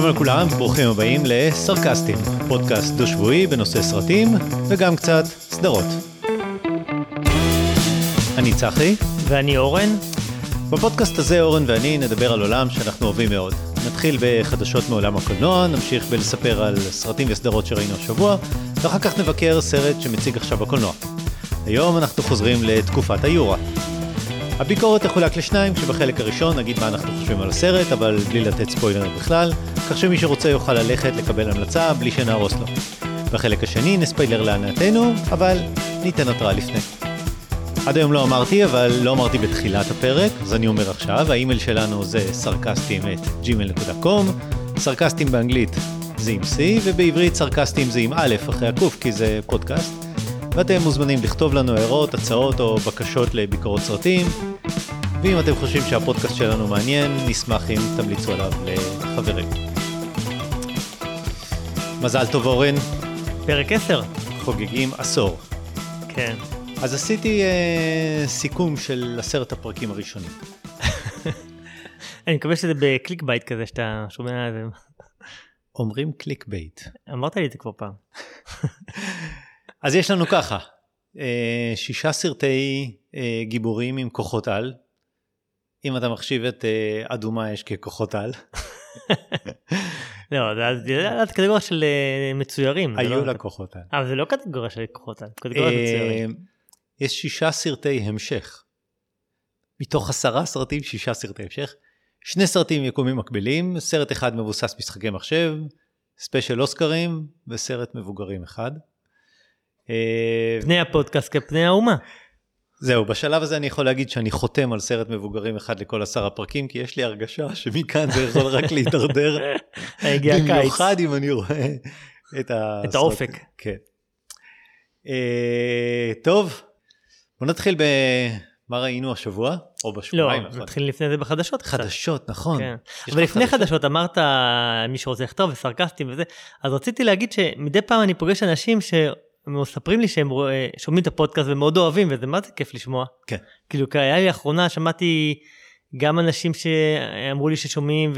שלום לכולם, ברוכים הבאים לסרקסטים, פודקאסט דו-שבועי בנושא סרטים וגם קצת סדרות. אני צחי. ואני אורן. בפודקאסט הזה אורן ואני נדבר על עולם שאנחנו אוהבים מאוד. נתחיל בחדשות מעולם הקולנוע, נמשיך בלספר על סרטים וסדרות שראינו השבוע, ואחר כך נבקר סרט שמציג עכשיו בקולנוע. היום אנחנו חוזרים לתקופת היורה. הביקורת תחולק לשניים, כשבחלק הראשון נגיד מה אנחנו חושבים על הסרט, אבל בלי לתת ספוילרים בכלל, כך שמי שרוצה יוכל ללכת לקבל המלצה בלי שנהרוס לו. בחלק השני נספיילר להנאתנו, אבל ניתן התראה לפני. עד היום לא אמרתי, אבל לא אמרתי בתחילת הפרק, אז אני אומר עכשיו, האימייל שלנו זה סרקסטים את gmail.com, סרקסטים באנגלית זה עם C, ובעברית סרקסטים זה עם א' אחרי הקוף, כי זה פודקאסט. ואתם מוזמנים לכתוב לנו הערות, הצעות או בקשות לביקורות סרטים. ואם אתם חושבים שהפודקאסט שלנו מעניין, נשמח אם תמליצו עליו לחברים. מזל טוב אורן, פרק 10. חוגגים עשור. כן. אז עשיתי אה, סיכום של עשרת הפרקים הראשונים. אני מקווה שזה ב click bait כזה שאתה שומע את זה. אומרים click bait. אמרת לי את זה כבר פעם. אז יש לנו ככה, אה, שישה סרטי אה, גיבורים עם כוחות על. אם אתה מחשיב את אה, אדומה אש ככוחות על. לא, זה- קטגוריה של אה, מצוירים. היו לא- לה כוחות על. אבל זה לא קטגוריה של כוחות, זה קטגוריה של מצוירים. אה, יש שישה סרטי המשך. מתוך עשרה סרטים, שישה סרטי המשך. שני סרטים יקומים מקבילים, סרט אחד מבוסס משחקי מחשב, ספיישל אוסקרים וסרט מבוגרים אחד. אה, פני הפודקאסט כפני האומה. זהו, בשלב הזה אני יכול להגיד שאני חותם על סרט מבוגרים אחד לכל עשר הפרקים, כי יש לי הרגשה שמכאן זה יכול רק להידרדר. הגיע הקיץ. במיוחד אם אני רואה את, הסרט. את האופק. כן. אה, טוב, בוא נתחיל במה ראינו השבוע, או לא, בשבועיים. האחרונים. נתחיל לפני זה בחדשות. קצת. חדשות, נכון. כן. אבל לפני חדשות אמרת מי שרוצה לכתוב וסרקסטים וזה, אז רציתי להגיד שמדי פעם אני פוגש אנשים שמספרים לי שהם רוא- שומעים את הפודקאסט ומאוד אוהבים וזה מה זה כיף לשמוע. כן. כאילו היה לי לאחרונה שמעתי גם אנשים שאמרו לי ששומעים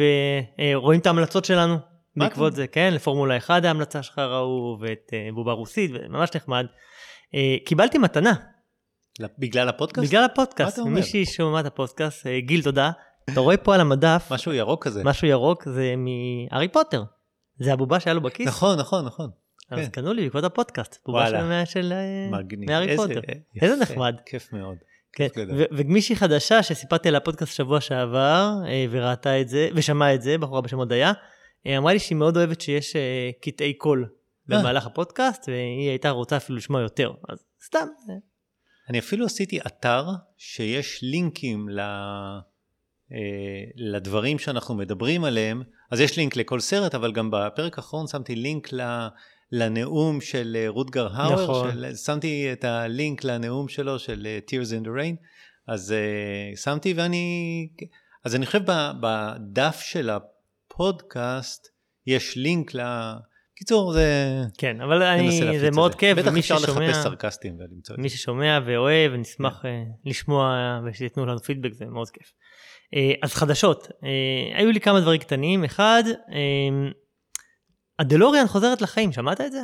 ורואים את ההמלצות שלנו מה בעקבות זה, כן, לפורמולה 1 ההמלצה שלך ראו ואת אה, בובה רוסית, ממש נחמד. אה, קיבלתי מתנה בגלל הפודקאסט? בגלל מה הפודקאסט, אתה אומר? מישהי שומעת את הפודקאסט, אה, גיל תודה, אתה רואה פה על המדף משהו ירוק כזה. משהו ירוק זה מהארי פוטר. זה הבובה שהיה לו בכיס. נכון, נכון, נכון. אז כן. קנו לי בעקבות הפודקאסט. בובה. של, של אה, איזה- פוטר. יפה, איזה נחמד. כיף מאוד. כן. ומישהי חדשה שסיפרתי על הפודקאסט שבוע שעבר אה, וראתה את זה ושמעה את זה בחורה בשם הודיה אה, אמרה לי שהיא מאוד אוהבת שיש אה, קטעי קול במהלך הפודקאסט והיא הייתה רוצה אפילו לשמוע יותר אז סתם. אה, אני אפילו עשיתי אתר שיש לינקים ל... אה, לדברים שאנחנו מדברים עליהם, אז יש לינק לכל סרט, אבל גם בפרק האחרון שמתי לינק. לנאום של אה, רודגר האואר, נכון. של... שמתי את הלינק לנאום שלו של אה, Tears in the Rain, אז uh, שמתי ואני, אז אני חושב בדף של הפודקאסט יש לינק ל... קיצור, זה... כן אבל אני זה מאוד כיף בטח אפשר ששומע לחפש סרקסטים ולמצוא את זה. מי ששומע ואוהב נשמח אה, לשמוע ושייתנו לנו פידבק זה מאוד כיף. אה, אז חדשות אה, היו לי כמה דברים קטנים אחד אה, הדלוריאן חוזרת לחיים שמעת את זה?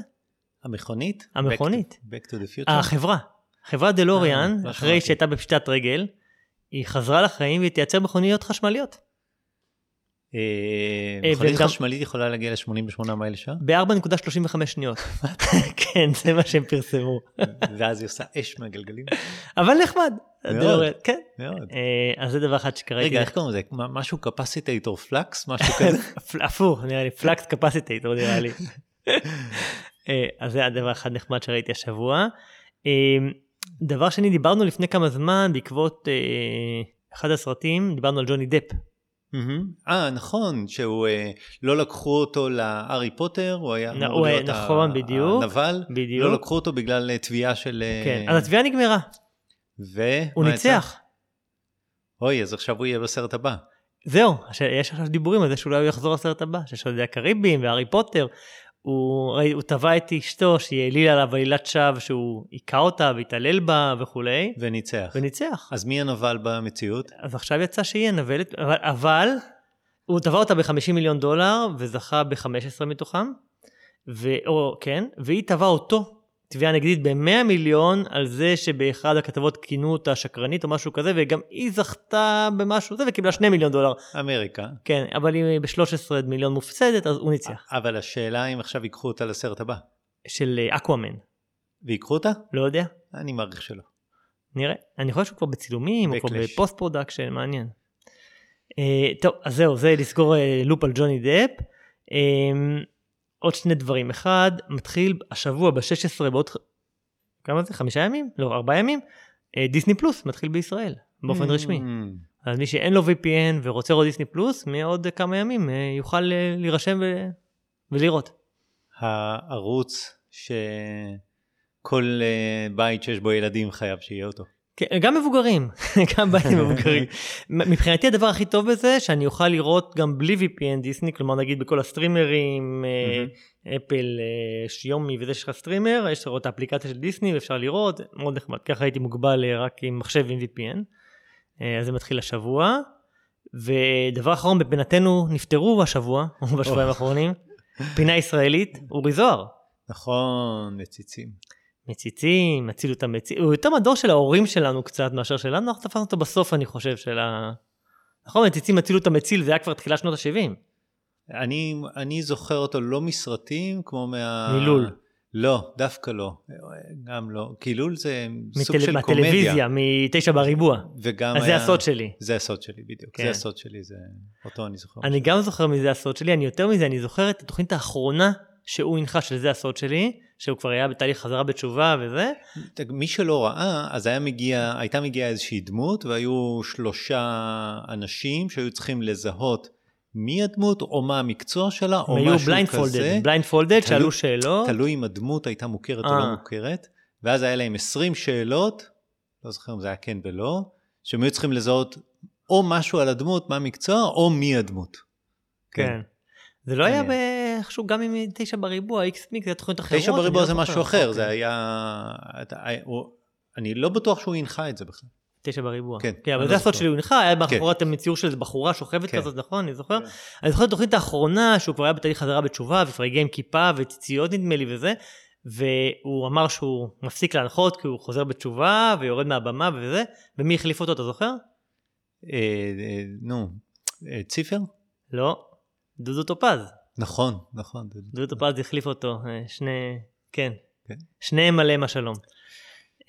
המכונית? המכונית. Back to, back to the future? החברה חברת דלוריאן אה, לא אחרי. שהייתה בפשיטת רגל היא חזרה לחיים והיא תייצר מכוניות חשמליות מכונית וגם- חשמלית יכולה להגיע ל-88 מייל לשעה, ב-4.35 שניות. כן זה מה שהם פרסמו ואז היא עושה אש מהגלגלים. אבל נחמד. מאוד. כן. מאוד. אה, אז זה דבר אחד שקראתי. רגע, איך קוראים לזה? משהו capacitator flux? משהו כזה? הפ- הפוך נראה לי flux capacitator נראה לי. אה, אז זה הדבר אחד נחמד שראיתי השבוע. אה, דבר שני דיברנו לפני כמה זמן בעקבות אה, אחד הסרטים דיברנו על ג'וני דפ. מהמם. אה, נכון, שהוא, אה, לא לקחו אותו להארי פוטר, הוא היה אמור להיות ה- נכון, בדיוק. הנבל, בדיוק. לא לקחו אותו בגלל אה, תביעה של... אה, כן. אז התביעה נגמרה ו... הוא ניצח. אוי, אז עכשיו הוא יהיה בסרט הבא. זהו יש עכשיו דיבורים על זה שאולי הוא יחזור לסרט הבא של שודדי הקריבים והארי פוטר. הוא הוא תבע את אשתו שהיא העלילה עליו עלילת שווא שהוא היכה אותה והתעלל בה וכולי וניצח. וניצח. אז מי הנבל במציאות? אז עכשיו יצא שהיא הנבלת, אבל, אבל הוא תבע אותה ב-50 מיליון דולר וזכה ב-15 מתוכם, ו... או כן, והיא תבעה אותו תביעה נגדית ב-100 מיליון על זה שבאחד הכתבות כינו אותה שקרנית או משהו כזה, וגם היא זכתה במשהו זה וקיבלה 2 מיליון דולר. אמריקה. כן, אבל היא ב-13 מיליון מופסדת, אז הוא ניצח. אבל השאלה אם עכשיו ייקחו אותה לסרט הבא. של אה, אקוואמן. ויקחו אותה? לא יודע, אני מעריך שלא. נראה. אני חושב שהוא כבר בצילומים, הוא כבר. ב-post production, מעניין. אה, טוב, אז זהו, זה לסגור אה, loop על ג'וני דפ. אה, עוד שני דברים. אחד, מתחיל השבוע ב-16 בעוד... כמה זה? חמישה ימים? לא, ארבעה ימים? אה, דיסני פלוס מתחיל בישראל, באופן רשמי. Mm, אז מי שאין לו VPN ורוצה לראות דיסני פלוס, מעוד כמה ימים אה, יוכל אה, להירשם ו... ולראות. הערוץ שכל בית שיש בו ילדים חייב שיהיה אותו. כן, גם מבוגרים, גם באים מבוגרים. מבחינתי הדבר הכי טוב בזה, שאני אוכל לראות גם בלי VPN דיסני, כלומר נגיד בכל הסטרימרים, אה, אפל, אה, שיומי וזה שיש לך streamer, יש לך את האפליקציה של דיסני ואפשר לראות, מאוד נחמד, ככה הייתי מוגבל אה, רק עם מחשב עם VPN. אז זה מתחיל השבוע. ודבר אחרון, בפינתנו נפטרו השבוע, או בשבועיים האחרונים, פינה ישראלית, אורי זוהר. נכון, מציצים. מציצים, הצילו את המציל, הוא יותר מהדור של ההורים שלנו קצת מאשר שלנו, אנחנו תפסנו אותו בסוף אני חושב של ה... נכון, מציצים הצילו את המציל, זה היה כבר תחילת שנות ה-70. אני, אני זוכר אותו לא מסרטים כמו מה... מלול. לא, דווקא לא. גם לא. כי לול זה סוג מטל... של קומדיה. מהטלוויזיה, מתשע בריבוע. וגם אז זה היה- הסוד שלי. זה הסוד שלי, בדיוק. כן. זה הסוד שלי, זה... אותו אני זוכר. אני גם זוכר מזה הסוד שלי, אני יותר מזה, אני זוכר את התוכנית האחרונה שהוא הנחה של זה הסוד שלי, שהוא כבר היה בתהליך חזרה בתשובה וזה, מי שלא ראה, אז היה מגיע, הייתה מגיעה איזושהי דמות, והיו שלושה אנשים שהיו צריכים לזהות מי הדמות, או מה המקצוע שלה, או היו משהו בליינד כזה. פולדד, בליינד פולדד, תלוי- שאלו שאלות, תלוי אם הדמות הייתה מוכרת או אה. לא מוכרת, ואז היה להם 20 שאלות, לא זוכר אם זה היה כן ולא, שהם היו צריכים לזהות או משהו על הדמות, מה המקצוע, או מי הדמות. כן. זה לא היה מעניין. איכשהו גם עם תשע בריבוע, איקס מיק, זה תוכניות אחרות. תשע אני בריבוע לא זה. משהו אחר, אוקיי. זה היה... הוא- אני לא בטוח שהוא הנחה את זה בכלל. תשע בריבוע. כן, כן, אבל זה לא הסוד. שלי, הוא הנחה, היה מאחורי כן. מציור של איזה בחורה שוכבת כן. כזאת, נכון? אני זוכר. כן. אני זוכר את התוכנית האחרונה, שהוא כבר היה בתהליך חזרה בתשובה, וכבר הגיע עם כיפה וציציות נדמה לי וזה, והוא אמר שהוא מפסיק להנחות כי הוא חוזר בתשובה ויורד מהבמה וזה, ומי החליף אותו, אתה זוכר? אה, אה, נו, אה, ציפר? לא, דודו טופז. נכון, נכון. דודו טופז החליף אותו, אה, שני, כן. כן. שניהם עליהם השלום.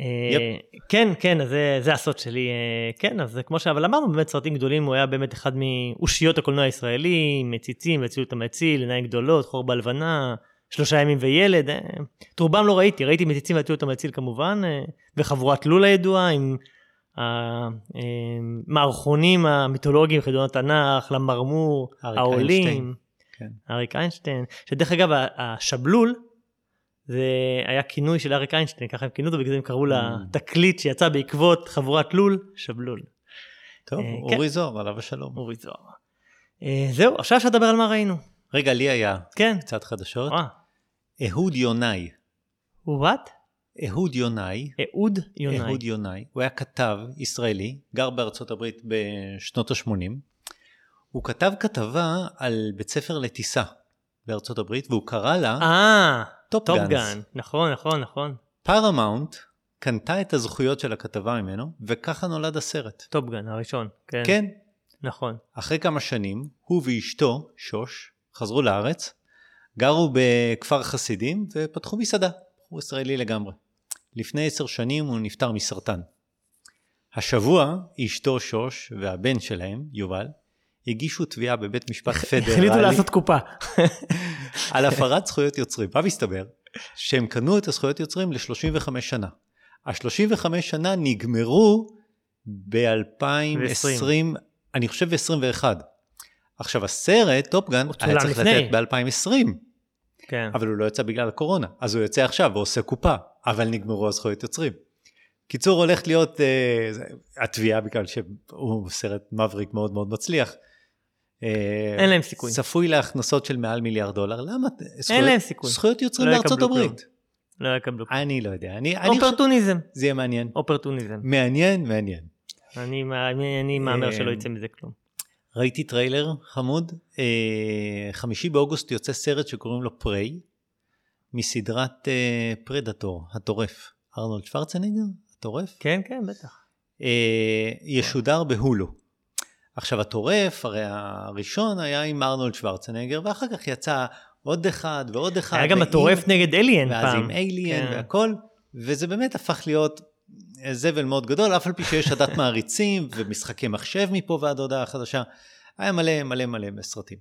אה. כן, כן, אז זה, זה הסוד שלי. אה, כן, אז זה כמו ש... אבל אמרנו באמת סרטים גדולים, הוא היה באמת אחד מאושיות הקולנוע הישראלי, מציצים, הצילות המציל, עיניים גדולות, חור בלבנה, שלושה ימים וילד. את רובם לא ראיתי, ראיתי מציצים והצילות המציל כמובן, וחבורת לול הידועה עם המערכונים המיתולוגיים, חידון התנ"ך, למרמור, העולים. כן. אריק איינשטיין, שדרך אגב השבלול זה היה כינוי של אריק איינשטיין, ככה הם כינו אותו, בגלל זה הם קראו לתקליט שיצא בעקבות חבורת לול, שבלול, טוב, אה, אורי זוהר, עליו השלום. אורי זוהר. אה, זהו, עכשיו אפשר לדבר על מה ראינו. רגע, לי היה כן. קצת חדשות. אה, אהוד יונאי. וואט? אהוד יונאי. אהוד יונאי. אהוד יונאי. הוא היה כתב ישראלי, גר בארצות הברית בשנות ה-80. הוא כתב כתבה על בית ספר לטיסה בארצות הברית, והוא קרא לה אה, Top, Top Guns. Gun. נכון, נכון, נכון. פרמאונט קנתה את הזכויות של הכתבה ממנו, וככה נולד הסרט. Top Gun, הראשון. כן. כן, נכון. אחרי כמה שנים, הוא ואשתו, שוש, חזרו לארץ, גרו בכפר חסידים ופתחו מסעדה. הוא ישראלי לגמרי. לפני עשר שנים הוא נפטר מסרטן. השבוע אשתו שוש והבן שלהם, יובל, הגישו תביעה בבית משפט החליטו פדרלי לעשות קופה. על הפרת זכויות יוצרים. מה מסתבר? שהם קנו את הזכויות יוצרים ל-35 שנה. ה-35 שנה נגמרו ב-2020, אני חושב ב-21. עכשיו הסרט, טופגן, היה צריך לפני. לתת ב-2020, כן. אבל הוא לא יצא בגלל הקורונה, אז הוא יוצא עכשיו ועושה קופה, אבל נגמרו הזכויות יוצרים. קיצור, הולכת להיות אה, התביעה בגלל שהוא סרט מבריק מאוד מאוד מצליח. אה, אין להם סיכוי. צפוי להכנסות של מעל מיליארד דולר, למה? זכויות- להם סיכוי. זכויות יוצרים לא בארצות הברית. לא יקבלו. אני לא יודע, אני, אופרטוניזם. זה יהיה מעניין. אופרטוניזם. מעניין, מעניין. אני, אני, אני מהמר אה, שלא יצא מזה כלום. ראיתי טריילר חמוד. אה, חמישי באוגוסט יוצא סרט שקוראים לו Prey, מסדרת אה, פרדטור, הטורף. ארנולד שוורצנגר, הטורף. כן, כן, בטח. אה, ישודר בהולו. עכשיו הטורף, הרי הראשון היה עם ארנולד שוורצנגר, ואחר כך יצא עוד אחד ועוד אחד. היה גם הטורף נגד אליאן ואז פעם. עם אליאן כן. והכל, וזה באמת הפך להיות זבל מאוד גדול, אף על פי שיש עדת מעריצים ומשחקי מחשב מפה ועד הודעה חדשה. היה מלא מלא מלא בסרטים.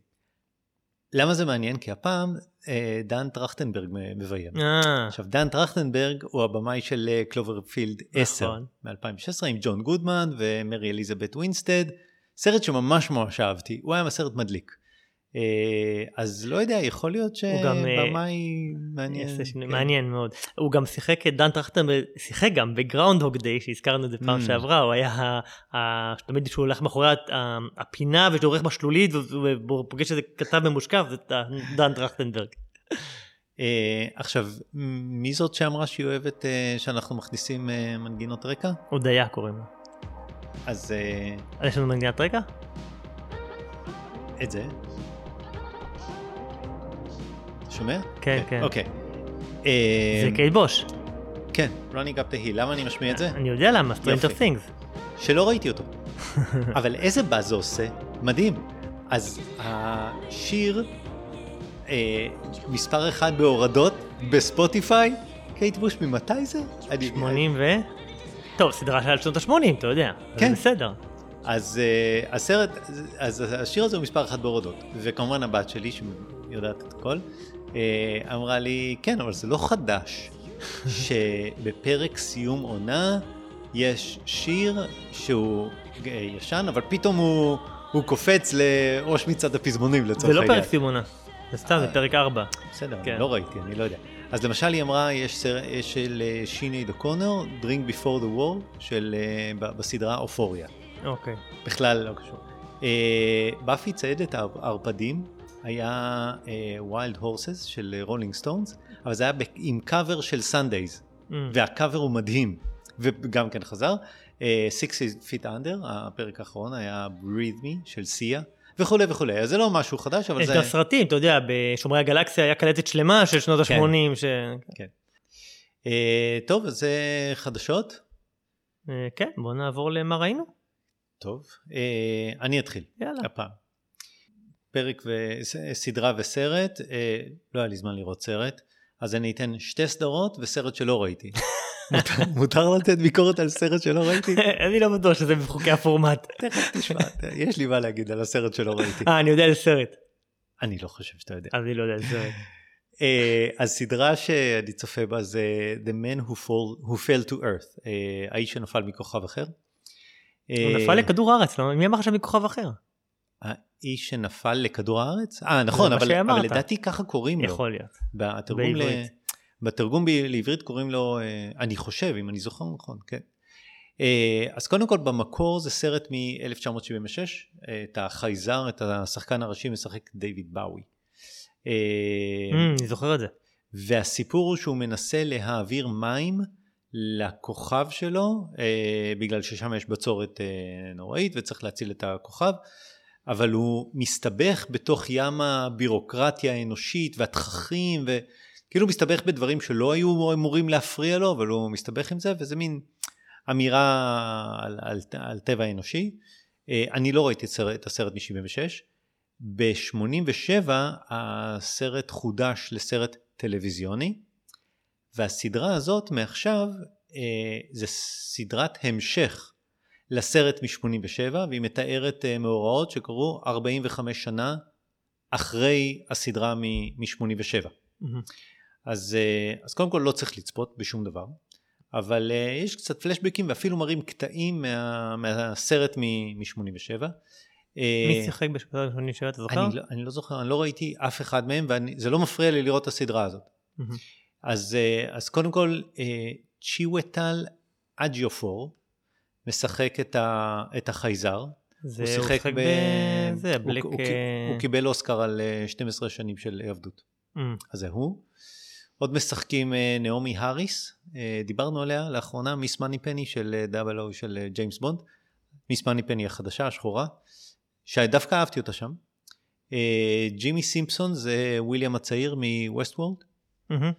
למה זה מעניין? כי הפעם אה, דן טרכטנברג מביים. אה, עכשיו, דן טרכטנברג הוא הבמאי של אה, קלוברפילד 10 נכון. מ-2016 עם ג'ון גודמן ומרי אליזבת ווינסטד. סרט שממש ממש אהבתי, הוא היה סרט מדליק. אה, אז לא יודע, יכול להיות אה, שבמאי מעניין. כן. מעניין מאוד. הוא גם שיחק את דן טרכטנברג, שיחק גם ב-Groundhog Day, שהזכרנו את זה פעם Mm. שעברה, הוא היה תמיד כשהוא הולך מאחורי הפינה עורך בשלולית והוא פוגש איזה כתב ממושקף, זה דן טרכטנברג. אה, עכשיו, מי זאת שאמרה שהיא אוהבת שאנחנו מכניסים מנגינות רקע? הודיה קוראים לו. אז אה, אז יש לנו מנגינת רקע? את זה. שומע? כן, כן. אוקיי. אה, זה קייט בוש. כן, running up the hill, למה אני משמיע את זה? אני יודע למה, Stranger. Things. שלא ראיתי אותו. אבל איזה באז זה עושה? מדהים. אז השיר אה, מספר אחד בהורדות בספוטיפיי, קייט בוש ממתי זה? אני- 80 ו... טוב, סדרה של שנות ה-80, אתה יודע. כן. זה בסדר. אז uh, הסרט, אז השיר הזה הוא מספר אחת בהורדות, וכמובן הבת שלי שיודעת את הכל, uh, אמרה לי, כן, אבל זה לא חדש, שבפרק סיום עונה יש שיר שהוא uh, ישן, אבל פתאום הוא, הוא קופץ לראש מצעד הפזמונים לצורך זה לא העניין. פרק סימונה. זה סתם, זה פרק 4. בסדר, כן. אני לא ראיתי, אני לא יודע. אז למשל היא אמרה, יש של אה, שיני דה קונר, Drink Before the War, של, אה, בסדרה אופוריה. אוקיי. בכלל לא קשור. אה, באפי ציידת הערפדים היה Wild Horses של רולינג סטונס, אבל זה היה עם קאבר של סנדייז, Mm. והקאבר הוא מדהים, וגם כן חזר. Six Feet Under, הפרק האחרון היה Breathe Me של סיה, וכולי וכולי, אז זה לא משהו חדש, אבל יש זה... גם סרטים, אתה יודע, בשומרי הגלקסיה היה קלטת שלמה של שנות כן. ה-80, ש... אה, טוב, אז זה חדשות. אה, כן, בוא נעבור למה ראינו. טוב, אה, אני אתחיל. יאללה. הפעם. פרק וסדרה וסרט, אה, לא היה לי זמן לראות סרט, אז אני אתן שתי סדרות וסרט שלא ראיתי. מותר- לתת ביקורת על סרט שלא ראיתי? אני לא בטוח שזה בחוקי הפורמט. תכף תשמע, יש לי מה להגיד על הסרט שלא ראיתי. אה, אני יודע איזה סרט. אני לא חושב שאתה יודע. אני לא יודע איזה סרט. אה, אז סדרה שאני צופה בה זה The Man Who, Fall, Who Fell to Earth, אה, האיש שנפל מכוכב אחר. הוא אה, נפל לכדור הארץ, לא? מי אמר עכשיו מכוכב אחר? האיש שנפל לכדור הארץ? אה, נכון, אבל, לדעתי ככה קוראים לו. יכול להיות. בתרגום, ל... בתרגום. לעברית קוראים לו, אה, אני חושב, אם אני זוכר נכון, כן. אה, אז קודם כל במקור זה סרט מ-1976, את החייזר, את השחקן הראשי משחק דיוויד. אה, אמ, אני זוכר את זה. והסיפור הוא שהוא מנסה להעביר מים לכוכב שלו, אה, בגלל ששם יש בצורת אה, נוראית וצריך להציל את הכוכב, אבל הוא מסתבך בתוך ים הבירוקרטיה האנושית והתככים, וכאילו מסתבך בדברים שלא היו אמורים להפריע לו, אבל הוא מסתבך עם זה, וזה מין אמירה על, על, על טבע האנושי. אה, אני לא ראיתי את הסרט, את הסרט מ-76. ב-87 הסרט חודש לסרט טלוויזיוני, והסדרה הזאת מעכשיו אה, זה סדרת המשך לסרט מ-87, והיא מתארת אה, מאורעות שקרו 45 שנה אחרי הסדרה מ-87. אמ, אז, אה, אז קודם כל לא צריך לצפות בשום דבר, אבל אה, יש קצת פלשבקים ואפילו מראים קטעים מה, מהסרט מ-87. מי שיחק בשקוטה ראשונים שאתה זוכר? אני לא, אני לא זוכר, אני לא ראיתי אף אחד מהם, וזה לא מפריע לי לראות את הסדרה הזאת. אמ, אז, אה, אז קודם כל, אה, צ'יווטל אג'יופור משחק את, ה, את החייזר. זה הוא הוא שיחק ב... הוא, בלק... הוא, אה, הוא קיבל אוסקר על אה, 12 שנים של עבדות. אמ, אז זה הוא. עוד משחקים אה, נעמי האריס, אה, דיברנו עליה לאחרונה, מיס מאני פני של דאבל או של אה, ג'יימס בונד. מיס מאני פני החדשה, השחורה. שדווקא אהבתי אותה שם. אה, ג'ימי סימפסון זה וויליאם הצעיר מווסט מהמם.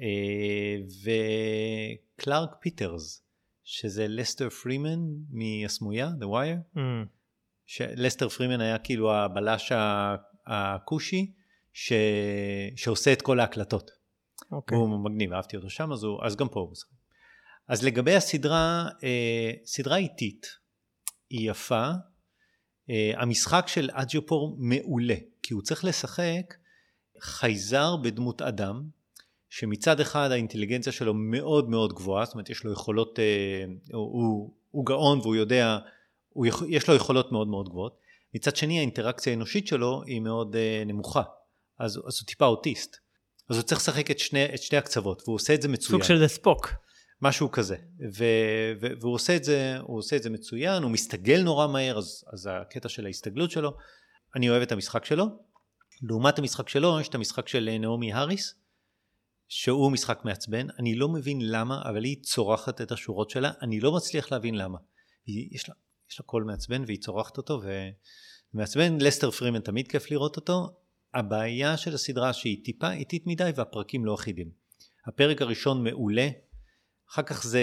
אה, וקלארק פיטרס, שזה לסטר פרימן מהסמויה, The Wire. מהמם. שלסטר פרימן היה כאילו הבלש הכושי ש... שעושה את כל ההקלטות. אוקיי. הוא מגניב, אהבתי אותו שם, אז, הוא... אז גם פה הוא משחק. אז לגבי הסדרה, אה, סדרה איטית, היא יפה. אה, המשחק של אג'יופור מעולה, כי הוא צריך לשחק חייזר בדמות אדם, שמצד אחד האינטליגנציה שלו מאוד מאוד גבוהה, זאת אומרת יש לו יכולות, אה, הוא, הוא, הוא גאון והוא יודע, הוא, יש לו יכולות מאוד מאוד גבוהות, מצד שני האינטראקציה האנושית שלו היא מאוד אה, נמוכה, אז, אז הוא טיפה אוטיסט, אז הוא צריך לשחק את שני, את שני הקצוות והוא עושה את זה מצוין. סוג של דה ספוק. משהו כזה, ו, ו, והוא עושה את זה, הוא עושה את זה מצוין, הוא מסתגל נורא מהר, אז, אז הקטע של ההסתגלות שלו, אני אוהב את המשחק שלו. לעומת המשחק שלו, יש את המשחק של אה, נעמי האריס, שהוא משחק מעצבן, אני לא מבין למה, אבל היא צורחת את השורות שלה, אני לא מצליח להבין למה. היא, יש, לה, יש לה קול מעצבן והיא צורחת אותו, ומעצבן, לסטר פרימן תמיד כיף לראות אותו. הבעיה של הסדרה שהיא טיפה איטית מדי והפרקים לא אחידים. הפרק הראשון מעולה, אחר כך זה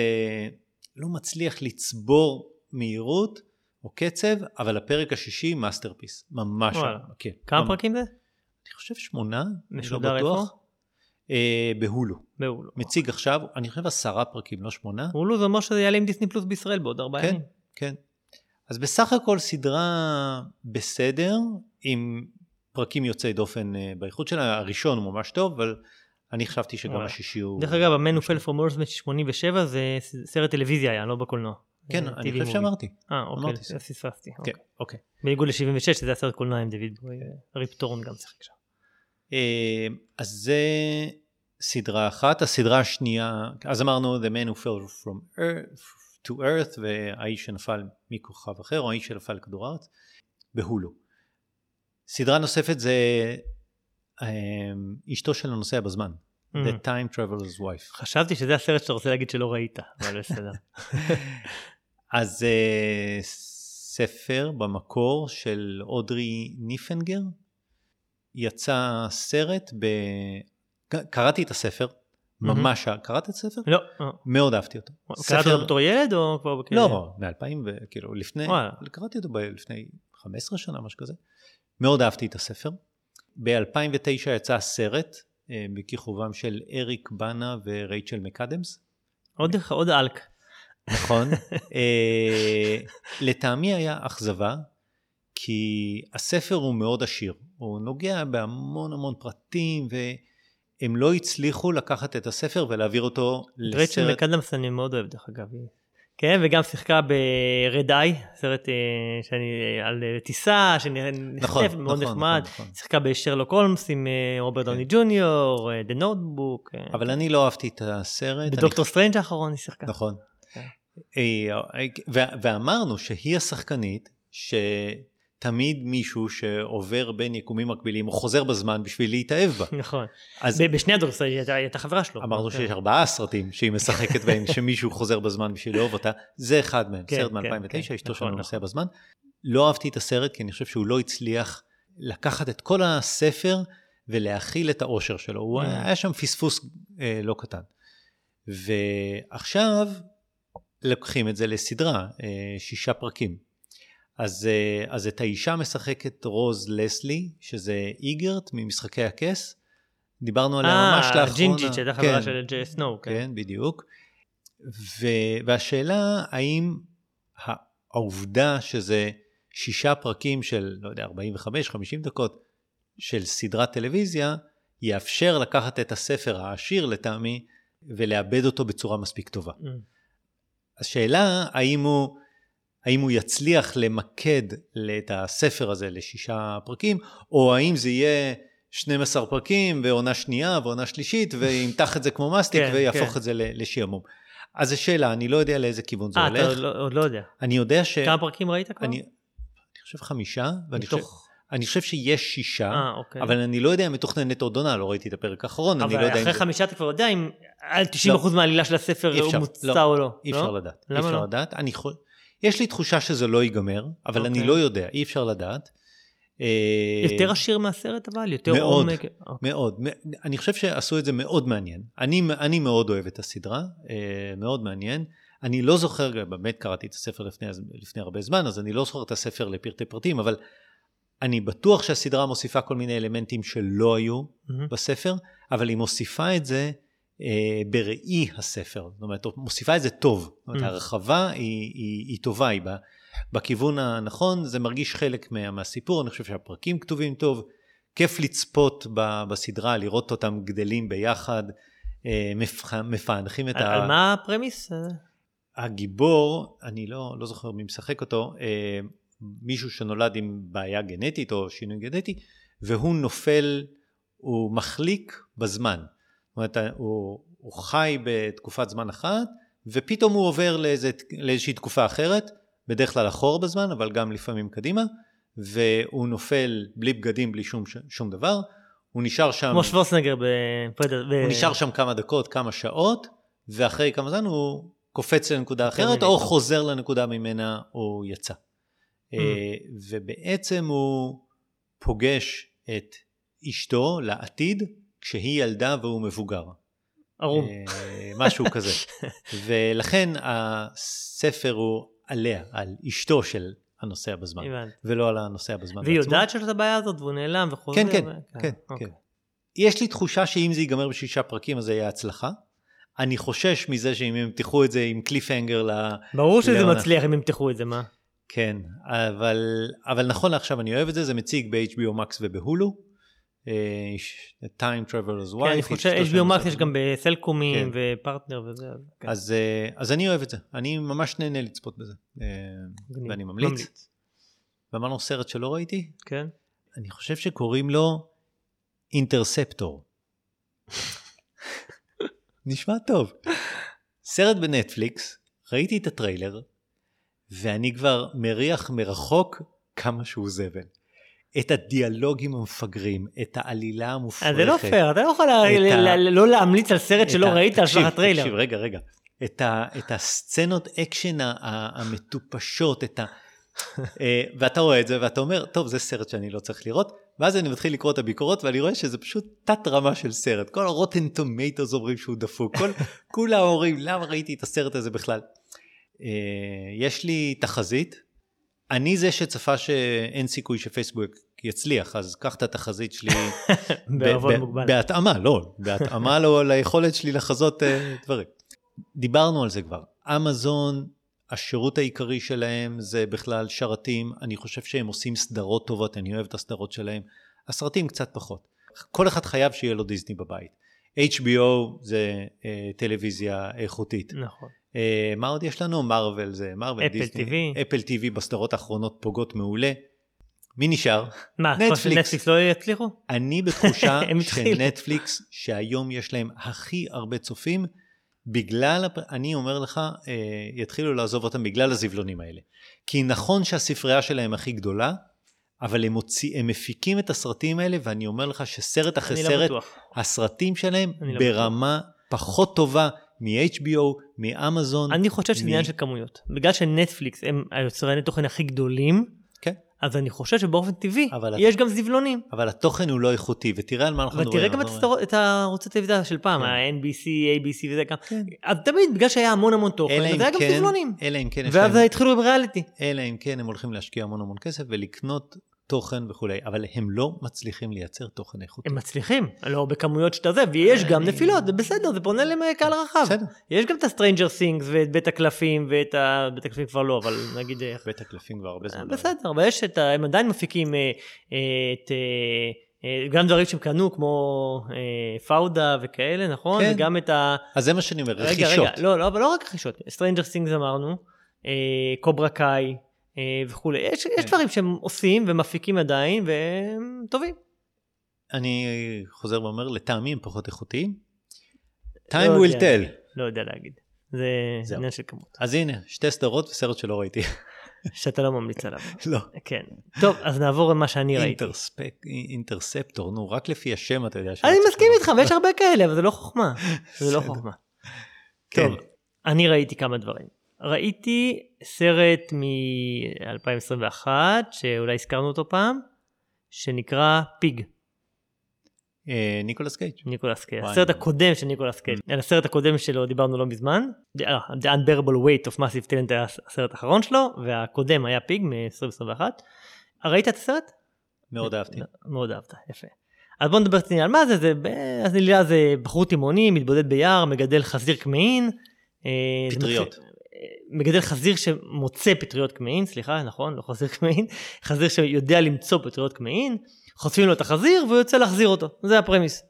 לא מצליח לצבור מהירות או קצב, אבל הפרק השישי masterpiece, ממש, וואלה. כן. כמה ממש. פרקים זה? אני חושב שמונה, לא משודר בטוח. איפה? אה, בהולו. בהולו. מציג עכשיו, אני חושב עשרה פרקים, לא שמונה. הולו זה אומר שזה יעלה עם דיסני פלוס בישראל בעוד ארבעה כן, ימים. כן. אז בסך הכל סדרה בסדר, עם פרקים יוצאי דופן אה, באיכות שלה, הראשון הוא ממש טוב, אבל אני חשבתי שגם. השישי הוא... דרך אגב, המנו פל פור מורסמנט 87 זה סרט טלוויזיה היה, לא בקולנוע. כן, זה אני חושב. שאמרתי. אה, אוקיי, פספסתי. כן, אוקיי. אוקיי. בניגוד ל-76, שזה היה סרט קולנוע עם דויד בוי, ריפ טורן גם שיחק שם. אה, אז זה סדרה אחת. הסדרה השנייה, אז אמרנו The Man Who Fell From Earth to Earth, והאיש שנפל מכוכב אחר, או האיש שנפל לכדור הארץ, בהולו. סדרה נוספת זה אה, אשתו של הנוסע בזמן, Mm. The Time Traveler's Wife. חשבתי שזה הסרט שאתה רוצה להגיד שלא ראית, אבל בסדר. אז זה ספר במקור של אודרי ניפנגר. יצא סרט ב... קראתי את הספר, ממש, קראת את הספר? לא, אה. מאוד אהבתי אותו. קראת אותו בתור ילד או כבר בכלא? לא, מ-2000 וכאילו לפני, וואלה. קראתי אותו לפני 15 שנה, משהו כזה. מאוד אהבתי את הספר. ב-2009 יצא הסרט אה, בכיכובם של אריק בנה ורייצ'ל מקאדמס. עוד עוד אלק. נכון. אה, לטעמי היה אכזבה, כי הספר הוא מאוד עשיר. הוא נוגע בהמון המון פרטים, והם לא הצליחו לקחת את הספר ולהעביר אותו רייצ'ל לסרט. מקאדמס אני מאוד אוהב דרך אגב. כן, וגם שיחקה ב-Red Eye, סרט אה, שאני על אה, טיסה, נכון, שנחטף, מאוד נכון, נחמד. נכון, נכון. שיחקה בשרלוק הולמס עם אה, רוברט דוני ג'וניור, אה, The Notebook. אה, אבל אני לא אהבתי את הסרט. בדוקטור סטרנג' האחרון היא שיחקה. נכון. כן. אה, אה, ואמרנו שהיא השחקנית שתמיד מישהו שעובר בין יקומים מקבילים, הוא חוזר בזמן בשביל להתאהב בה. נכון. אז בשני הדורסי היא הייתה- חברה שלו. אמרנו כן. שיש ארבעה סרטים שהיא משחקת בהם, שמישהו חוזר בזמן בשביל לאהוב אותה, זה אחד מהם, כן, סרט כן, מ-2009, כן, אשתו נכון, שלנו נוסע נכון. בזמן. לא אהבתי את הסרט, כי אני חושב שהוא לא הצליח לקחת את כל הספר ולהכיל את האושר שלו. הוא Mm. היה שם פספוס אה, לא קטן. ועכשיו לוקחים את זה לסדרה, אה, שישה פרקים. אז, אה, אז את האישה משחקת רוז לסלי, שזה איגרט ממשחקי הכס. דיברנו עליה ממש אה, לאחרונה. ג'ינג'ית שהייתה חברה כן, של ג'יי סנואו. כן. כן, בדיוק. ו, והשאלה האם העובדה שזה שישה פרקים של, לא יודע, 45-50 דקות של סדרת טלוויזיה, יאפשר לקחת את הספר העשיר לטעמי ולעבד אותו בצורה מספיק טובה. Mm. השאלה האם הוא, האם הוא יצליח למקד את הספר הזה לשישה פרקים, או האם זה יהיה 12 פרקים ועונה שנייה ועונה שלישית, וימתח את זה כמו מסטיק כן, ויהפוך כן. את זה לשעמום. אז זו שאלה, אני לא יודע לאיזה כיוון זה אה, אתה הולך. עוד לא- עוד לא יודע. אני יודע ש... כמה פרקים ראית כבר? אני, אני חושב חמישה, ואני חושב, מתוך... אני חושב שיש שישה, אה, אוקיי. אבל אני לא יודע אם מתוכננת עוד עונה, לא ראיתי את הפרק האחרון, אני לא אבל יודע אם אחרי זה... חמישה אתה כבר יודע אם על 90% מהעלילה של הספר אי הוא אפשר, מוצע לא, או לא. אי לא? אפשר לדעת. אי למה אפשר לא? לדעת. אני חו... יש לי תחושה שזה לא ייגמר, אבל okay. אני אוקיי. לא יודע, אי אפשר לדעת. אה, יותר עשיר מהסרט אבל? יותר מאוד, עומק? מאוד. מ- אני חושב שעשו את זה מאוד מעניין. אני, אני מאוד אוהב את הסדרה, אה, מאוד מעניין. אני לא זוכר, באמת קראתי את הספר לפני, לפני הרבה זמן, אז אני לא זוכר את הספר לפרטי פרטים, אבל אני בטוח שהסדרה מוסיפה כל מיני אלמנטים שלא היו מהמם. בספר, אבל היא מוסיפה את זה בראי הספר. זאת אומרת, מוסיפה את זה טוב. זאת אומרת, Mm. ההרחבה היא, היא, היא טובה, היא ב- בכיוון הנכון, זה מרגיש חלק מה, מהסיפור, אני חושב שהפרקים כתובים טוב, כיף לצפות ב, בסדרה, לראות אותם גדלים ביחד, אה, מפח- מפענחים את על, ה... על מה הפרמיס? אה, הגיבור, אני לא, לא זוכר מי משחק אותו, אה, מישהו שנולד עם בעיה גנטית או שינוי גנטי, והוא נופל, הוא מחליק בזמן. זאת אומרת, הוא, הוא חי בתקופת זמן אחת, ופתאום הוא עובר לאיזה, לאיזושהי תקופה אחרת, בדרך כלל אחורה בזמן, אבל גם לפעמים קדימה, והוא נופל בלי בגדים, בלי שום, שום דבר. הוא נשאר שם, כמו שוורצנגר בפרדר. הוא נשאר שם כמה דקות, כמה שעות, ואחרי כמה זמן הוא קופץ לנקודה אחרת. או חוזר לנקודה ממנה הוא יצא. Mm. אה, ובעצם הוא פוגש את אשתו לעתיד, כשהיא ילדה והוא מבוגר. ערום. אה, משהו כזה. ולכן הספר הוא עליה, על אשתו של הנוסע בזמן, הבנתי. ולא על הנוסע בזמן והיא בעצמו. יודעת שיש את הבעיה הזאת והוא נעלם וחוזר. כן, כן, ו- כן, אוקיי. כן. יש לי תחושה שאם זה ייגמר בשישה פרקים אז זה יהיה הצלחה. אני חושש מזה שאם הם ימתחו את זה עם קליפהנגר ל... ברור שזה לעונה. מצליח אם ימתחו את זה, מה? כן, אבל, אבל נכון לעכשיו אני אוהב את זה, זה מציג ב-HBO Max ובהולו. אה, Time Traveler's Wife. כן, אני חושב, Max הנוסע יש גם בסלקומים כן. ופרטנר וזה. אז כן. אז, אה, אז אני אוהב את זה, אני ממש נהנה לצפות בזה, אה. ואני ממליץ. ואמרנו סרט שלא ראיתי, כן. אני חושב שקוראים לו אינטרספטור. נשמע טוב. סרט בנטפליקס, ראיתי את הטריילר, ואני כבר מריח מרחוק כמה שהוא זבל. את הדיאלוגים המפגרים, את העלילה המופרכת. אז זה לא פייר, אתה לא יכול ה- לא להמליץ על סרט שלא ה- ראית על סמך הטריילר. תקשיב, רגע, רגע. את, ה, את הסצנות אקשן המטופשות, את ה... אה, ואתה רואה את זה ואתה אומר, טוב, זה סרט שאני לא צריך לראות, ואז אני מתחיל לקרוא את הביקורות ואני רואה שזה פשוט תת רמה של סרט. כל ה-Rotten Tomatoes אומרים שהוא דפוק, כל, כולם אומרים, למה ראיתי את הסרט הזה בכלל? אה, יש לי תחזית, אני זה שצפה שאין סיכוי שפייסבוק יצליח, אז קח את התחזית שלי בערבון מוגבל. בהתאמה, לא, בהתאמה לא, ליכולת שלי לחזות אה, דברים. דיברנו על זה כבר. אמזון, השירות העיקרי שלהם זה בכלל שרתים, אני חושב שהם עושים סדרות טובות, אני אוהב את הסדרות שלהם. הסרטים קצת פחות. כל אחד חייב שיהיה לו דיסני בבית. HBO זה אה, טלוויזיה איכותית. נכון. אה, מה עוד יש לנו? מרוויל זה מרוויל, אפל דיסני. TV. אפל TV בסדרות האחרונות פוגעות מעולה. מי נשאר? מה, נטפליקס. נטפליקס. לא יצליחו? אני בתחושה. שנטפליקס, שהיום יש להם הכי הרבה צופים, בגלל, אני אומר לך, אה, יתחילו לעזוב אותם בגלל הזבלונים האלה. כי נכון שהספרייה שלהם הכי גדולה, אבל הם, מוציא, הם מפיקים את הסרטים האלה, ואני אומר לך שסרט אחרי לא סרט, בטוח. הסרטים שלהם לא ברמה פחות טובה מ-HBO, מאמזון. אני חושב שזה מ- עניין של כמויות. בגלל שנטפליקס הם היוצרני תוכן הכי גדולים, כן. אז אני חושב שבאופן טבעי יש גם זבלונים. אבל התוכן הוא לא איכותי, ותראה על מה אנחנו אבל מדברים. תראה גם את הערוצי טלוויזיה של פעם, כן. ה-NBC, ABC וזה גם. כן. אז תמיד, בגלל שהיה המון המון תוכן, אז היה גם כן- זבלונים. אלא אם כן ואז התחילו עם ריאליטי. אלא אם כן הם הולכים להשקיע המון המון כסף ולקנות תוכן וכולי, אבל הם לא מצליחים לייצר תוכן איכותי. הם מצליחים, לא בכמויות שאתה זה, ויש גם אני- נפילות, זה בסדר, זה פונה לקהל רחב. בסדר. יש גם את ה-Stranger Things ואת בית הקלפים ואת ה... בית הקלפים כבר לא, אבל נגיד... אה, בית הקלפים כבר הרבה זמן. בסדר, אבל יש את ה... הם עדיין מפיקים אה, אה, את... אה, אה, גם דברים שהם קנו כמו אה, פאודה וכאלה, נכון? כן. וגם את ה... אז זה מה שאני אומר, רגע, רכישות. רגע, לא, לא, אבל לא רק רכישות. Stranger Things אמרנו, אה, קוברה קאי אה, וכולי. יש, יש כן. דברים שהם עושים ומפיקים עדיין והם טובים. אני חוזר ואומר, לטעמי הם פחות איכותיים. לא time will יודע tell. להגיד, לא יודע להגיד. זה. עניין של כמות. אז הנה, שתי סדרות וסרט שלא ראיתי. שאתה לא ממליץ עליו. לא. כן. טוב, אז נעבור למה שאני ראיתי. אינטרספטור, נו, רק לפי השם אתה יודע. אני שלא צריך מסכים. איתך, ויש הרבה כאלה, אבל זה לא חוכמה. זה לא. חוכמה. כן. טוב, אני ראיתי כמה דברים. ראיתי סרט מ-2021, שאולי הזכרנו אותו פעם, שנקרא Pig. אה, ניקולס קייג'. ניקולס קייג'. הסרט הקודם של ניקולס קייג'. על הסרט הקודם שלו דיברנו לא מזמן. The אה, Unbearable Weight of Massive Talent היה הסרט האחרון שלו, והקודם היה Pig מ-2021. ראית את הסרט? מאוד אהבתי. מאוד אהבת, יפה. אז בוא נדבר קצת על מה זה, זה, ב- אז נלילה זה בחור תימהוני, מתבודד ביער, מגדל חזיר קמעין. אה, פטריות. מגדל חזיר שמוצא פטריות קמעין, סליחה, נכון, לא חזיר קמעין, חזיר שיודע למצוא פטריות קמעין, חושפים לו את החזיר והוא יוצא להחזיר אותו, זה הפרמיס.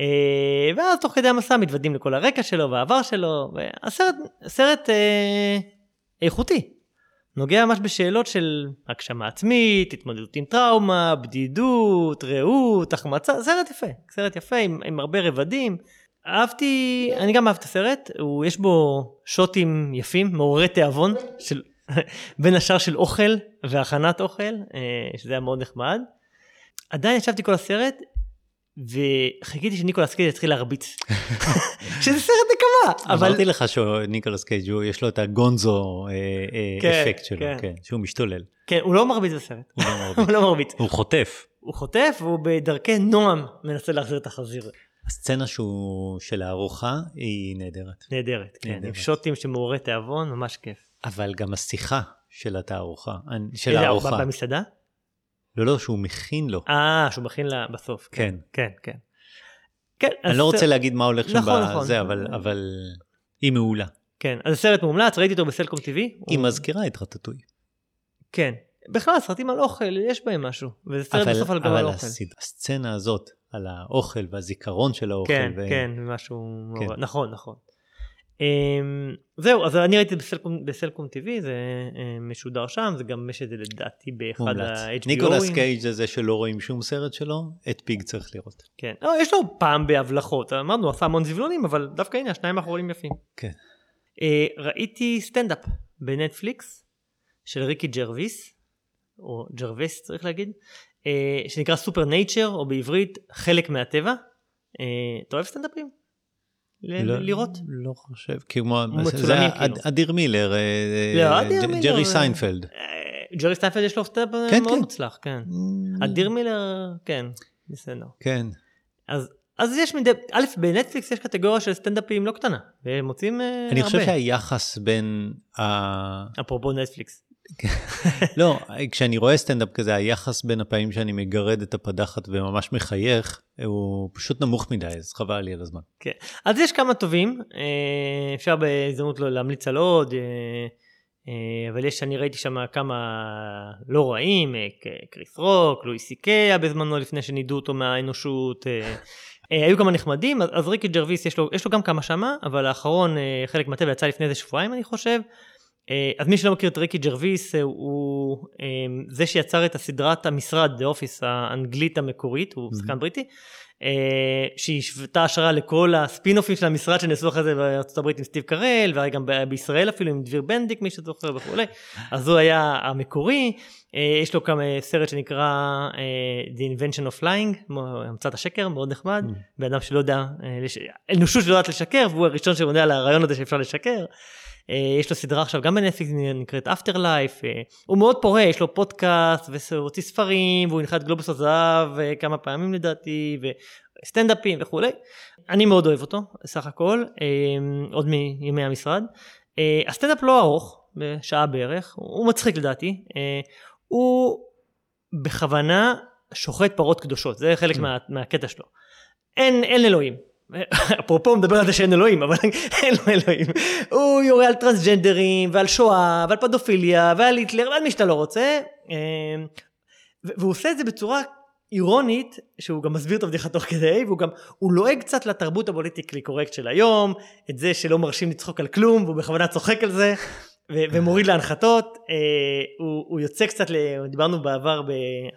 אה, ואז תוך כדי המסע מתוודעים לכל הרקע שלו והעבר שלו, והסרט סרט אה, איכותי. נוגע ממש בשאלות של הגשמה עצמית, התמודדות עם טראומה, בדידות, רעות, החמצה, סרט יפה, סרט יפה עם, עם הרבה רבדים. אהבתי, אני גם אהב את הסרט, הוא, יש בו שוטים יפים, מעוררי תיאבון, של, בין השאר של אוכל והכנת אוכל, אה, שזה היה מאוד נחמד. עדיין ישבתי כל הסרט, וחיכיתי שניקולס קייג' יתחיל להרביץ. שזה סרט נקמה, אבל... אמרתי לך שניקולס קייג' יש לו את הגונזו אה, אה, כן, אפקט שלו, כן. כן, שהוא משתולל. כן, הוא לא מרביץ בסרט, לא. הוא לא מרביץ. הוא חוטף. הוא חוטף והוא בדרכי נועם מנסה להחזיר את החזיר. הסצנה שהוא של הארוחה היא נהדרת. נהדרת, כן, עם נהדרת. שוטים שמעוררי תיאבון, ממש כיף. אבל גם השיחה של התערוכה, של איזה, הארוחה. במסעדה? לא, לא, שהוא מכין לו. אה, שהוא מכין לה בסוף. כן. כן, כן. כן, אני לא הסרט- רוצה להגיד מה הולך שם נכון, נכון. בזה, אבל אבל היא מעולה. כן, אז זה סרט מומלץ, ראיתי אותו בסלקום TV. היא הוא- מזכירה את רטטוי. כן. בכלל, סרטים על אוכל, יש בהם משהו. וזה סרט אבל בסוף על גם על אבל אוכל. הסד- הסצנה הזאת, על האוכל והזיכרון של האוכל. כן, ו- כן, משהו... כן. נורא- נכון, נכון. אמ, זהו, אז אני ראיתי בסלקום, בסלקום TV, זה אה, משודר שם, זה גם יש את זה לדעתי באחד. ה-HBO. ניקולס קייג' זה, מי שלא רואים שום סרט שלו, את Pig צריך לראות. כן. לא, יש לו פעם בהבלחות, אמרנו, עשה המון זבלונים, אבל דווקא הנה, השניים האחרונים יפים. כן. אה, ראיתי סטנדאפ בנטפליקס של ריקי ג'רוויס, או ג'רוויס צריך להגיד, אה, שנקרא SuperNature, או בעברית חלק מהטבע. אה, אתה אוהב סטנדאפים? ל- לא- לראות? לא חושב, כמו, זה כאילו. אד- אדיר מילר, אה, לא, אה, אדיר מילר, ג'רי אה, סיינפלד. אה, ג'רי סיינפלד יש לו סטנדאפ אה, כן, מאוד כן. מוצלח, כן. אדיר מילר, כן, בסדר. כן. אז, אז יש מדי, א', בנטפליקס יש קטגוריה של סטנדאפים לא קטנה, והם מוצאים אה, אני הרבה. חושב שהיחס בין ה... אפרופו נטפליקס. לא, כשאני רואה סטנדאפ כזה, היחס בין הפעמים שאני מגרד את הפדחת וממש מחייך, הוא פשוט נמוך מדי, אז חבל לי על הזמן. כן. אז יש כמה טובים, אה, אפשר בהזדמנות לא להמליץ על עוד, אה, אה, אבל יש, אני ראיתי שם כמה לא רעים, קריס רוק, לואי סי קיי בזמנו לפני שנידו אותו מהאנושות. היו כמה נחמדים, אז, ריקי ג'רוויס יש לו, יש לו גם כמה שמה, אבל האחרון, חלק מהטבע יצא לפני איזה שבועיים אני חושב. אה, אז מי שלא מכיר את ריקי ג'רוויס, אה, הוא אה, זה שיצר את הסדרת המשרד, The Office האנגלית המקורית, הוא שחקן בריטי, אה, שהיווה השראה לכל הספינופים של המשרד שנעשו אחרי זה בארצות הברית עם סטיב קרל, וגם ב- בישראל אפילו עם דביר בנדיק, מי שזוכר וכולי. אז הוא היה המקורי. יש לו גם סרט שנקרא The Invention of Flying, כמו המצאת השקר, מאוד נחמד. בן אדם שלא יודע, אנושות שלא יודעת לשקר, והוא הראשון שעונה על הרעיון הזה שאפשר לשקר. אה, יש לו סדרה עכשיו גם בנטפליקס נקראת אפטר לייף, הוא מאוד פורה, יש לו פודקאסט והוא הוציא ספרים והוא הנחה את גלובוס הזהב אה, כמה פעמים לדעתי וסטנדאפים וכולי. אני מאוד אוהב אותו סך הכל, אה, עוד מימי המשרד. אה, הסטנדאפ לא ארוך, בשעה בערך, הוא מצחיק לדעתי, אה, הוא בכוונה שוחט פרות קדושות, זה חלק מה, מהקטע שלו. אין, אין אלוהים. אפרופו מדבר על זה שאין אלוהים, אבל אין לו אלוהים. הוא יורה על טרנסג'נדרים, ועל שואה, ועל פדופיליה, ועל היטלר, ועל מי שאתה לא רוצה. אה, והוא עושה את זה בצורה אירונית, שהוא גם מסביר את הבדיחה תוך כדי, והוא גם, הוא לועג קצת לתרבות ה politically correct של היום, את זה שלא מרשים לצחוק על כלום, והוא בכוונה צוחק על זה. ומוריד להנחתות, אה, הוא, הוא יוצא קצת, דיברנו בעבר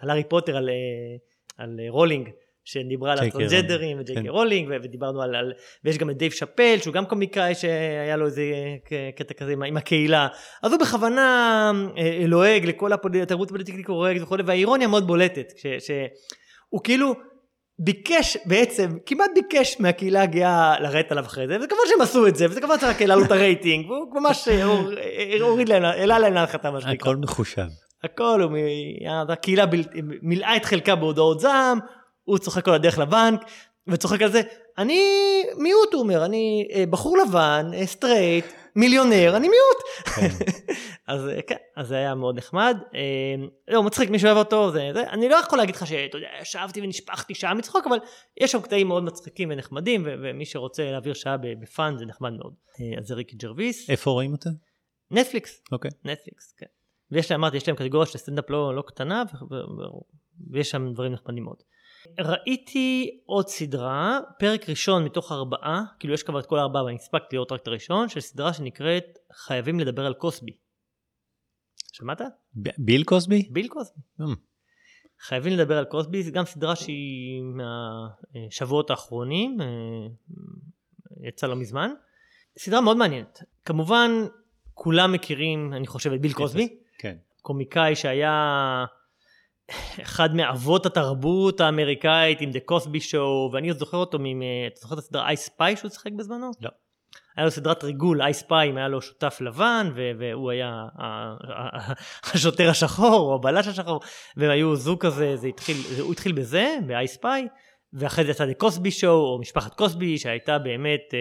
על הארי פוטר, על, אה, על רולינג, שדיברה על ג'יי קיי הטרנסג'נדרים רולינג, וג'יי כן. רולינג, ודיברנו על, על, ויש גם את דייב שאפל, שהוא גם קומיקאי שהיה לו איזה קטע כזה עם, עם הקהילה, אז הוא בכוונה אה, לועג לכל התרבות ה politically correct וכו', והאירוניה מאוד בולטת, ש- שהוא כאילו, ביקש בעצם, כמעט ביקש מהקהילה הגאה לרדת עליו אחרי זה, וכמובן שהם עשו את זה, וזה כמובן שרק העלה לו את הרייטינג, והוא ממש אה, הוריד להם, העלה להם להנחתה מה שנקרא. הכל מחושב. הכל, הוא, הקהילה מילאה את חלקה בהודעות זעם, הוא צוחק כל הדרך לבנק, וצוחק על זה, אני מיעוט, הוא אומר, אני אה, בחור לבן, סטרייט, אה, מיליונר, אני מיעוט. כן. אז אה, כן, אז זה היה מאוד נחמד. לא, מצחיק, מי שאוהב אותו, זה, זה, אני לא יכול להגיד לך שאתה יודע, ישבתי ונשפכתי שעה מצחוק, אבל יש שם קטעים מאוד מצחיקים ונחמדים, ו- ומי שרוצה להעביר שעה ב fun זה נחמד מאוד. אז זה ריקי ג'רוויס. איפה רואים אותה? נטפליקס. אוקיי. נטפליקס, כן. ויש להם, אמרתי, יש להם קטגוריה של סטנדאפ לא, לא קטנה, ו- ו- ויש שם דברים נחמדים מאוד. ראיתי עוד סדרה, פרק ראשון מתוך ארבעה, כאילו יש כבר את כל הארבעה ואני הספקתי לראות רק את הראשון, של סדרה שנקראת חייבים לדבר על קוסבי. שמעת? ביל קוסבי? ביל קוסבי. Mm. חייבים לדבר על קוסבי, זו גם סדרה שהיא מהשבועות האחרונים, אה, יצא לא מזמן. סדרה מאוד מעניינת. כמובן, כולם מכירים, אני חושב, את ביל קוסבי. כן. קומיקאי שהיה אחד מאבות התרבות האמריקאית עם The Cosby Show, ואני עוד זוכר אותו, ממ... אתה זוכר את הסדרה אייס פאי שהוא שיחק בזמנו? לא. היה לו סדרת ריגול, אייס פאי, היה לו שותף לבן, והוא היה השוטר השחור, או הבלש השחור, והם היו זוג כזה, זה התחיל, הוא התחיל בזה, באייס פאי, ואחרי זה יצא The Cosby Show, או משפחת קוסבי, שהייתה באמת אה,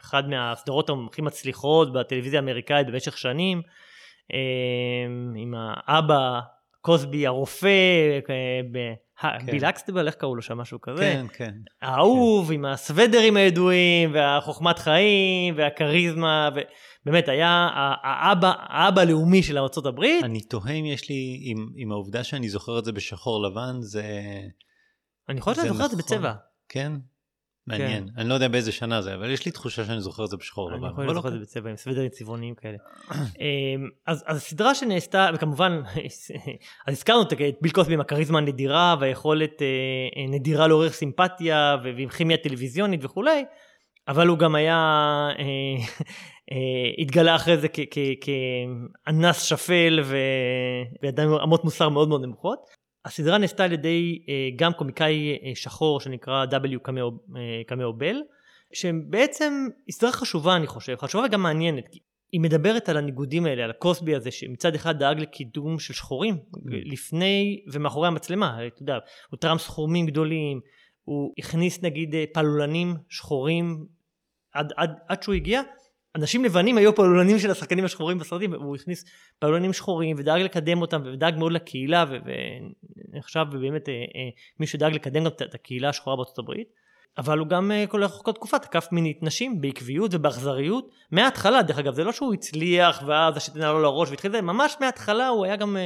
אחד מהסדרות הכי מצליחות בטלוויזיה האמריקאית במשך שנים, אה, עם האבא קוסבי הרופא, אה, כן. איך קראו לו שם משהו כזה? כן, כן. האהוב, כן. עם הסוודרים הידועים, והחוכמת חיים, והכריזמה, ובאמת היה האבא, האבא הלאומי של ארה"ב. אני תוהה אם יש לי, עם, עם העובדה שאני זוכר את זה בשחור לבן, זה... אני חושב שאני זוכר את זה נכון. בצבע. כן? מעניין. כן. אני לא יודע באיזה שנה זה, אבל יש לי תחושה שאני זוכר את זה בשחור לבן. אני יכול לזכור את זה בצבע, עם סוודרים צבעוניים כאלה. אמ, אז, אז הסדרה שנעשתה, וכמובן, אז הזכרנו את ביל קוסבי עם הכריזמה הנדירה, והיכולת אה, אה, נדירה לעורר סימפתיה, ועם כימיה טלוויזיונית וכולי, אבל הוא גם היה, אה, התגלה אחרי זה כאנס שפל, ועדיין אמות מוסר מאוד מאוד נמוכות. הסדרה נעשתה על ידי אה, גם קומיקאי אה, שחור שנקרא W קמאו בל, שבעצם היא סדרה חשובה אני חושב, חשובה וגם מעניינת, כי היא מדברת על הניגודים האלה, על הקוסבי הזה, שמצד אחד דאג לקידום של שחורים, mm. לפני ומאחורי המצלמה, אתה יודע, הוא תרם סכומים גדולים, הוא הכניס נגיד אה, פעלולנים שחורים עד, עד, עד שהוא הגיע, אנשים לבנים היו פעלולנים של השחקנים השחורים בסרטים, והוא הכניס פעלולנים שחורים ודאג לקדם אותם ודאג מאוד לקהילה ונחשב באמת אה, אה, מי שדאג לקדם את הקהילה השחורה בארצות הברית. אבל הוא גם אה, כל כל תקופה תקף מינית נשים בעקביות ובאכזריות מההתחלה דרך אגב זה לא שהוא הצליח ואז השתנה לו לראש והתחיל זה ממש מההתחלה הוא היה גם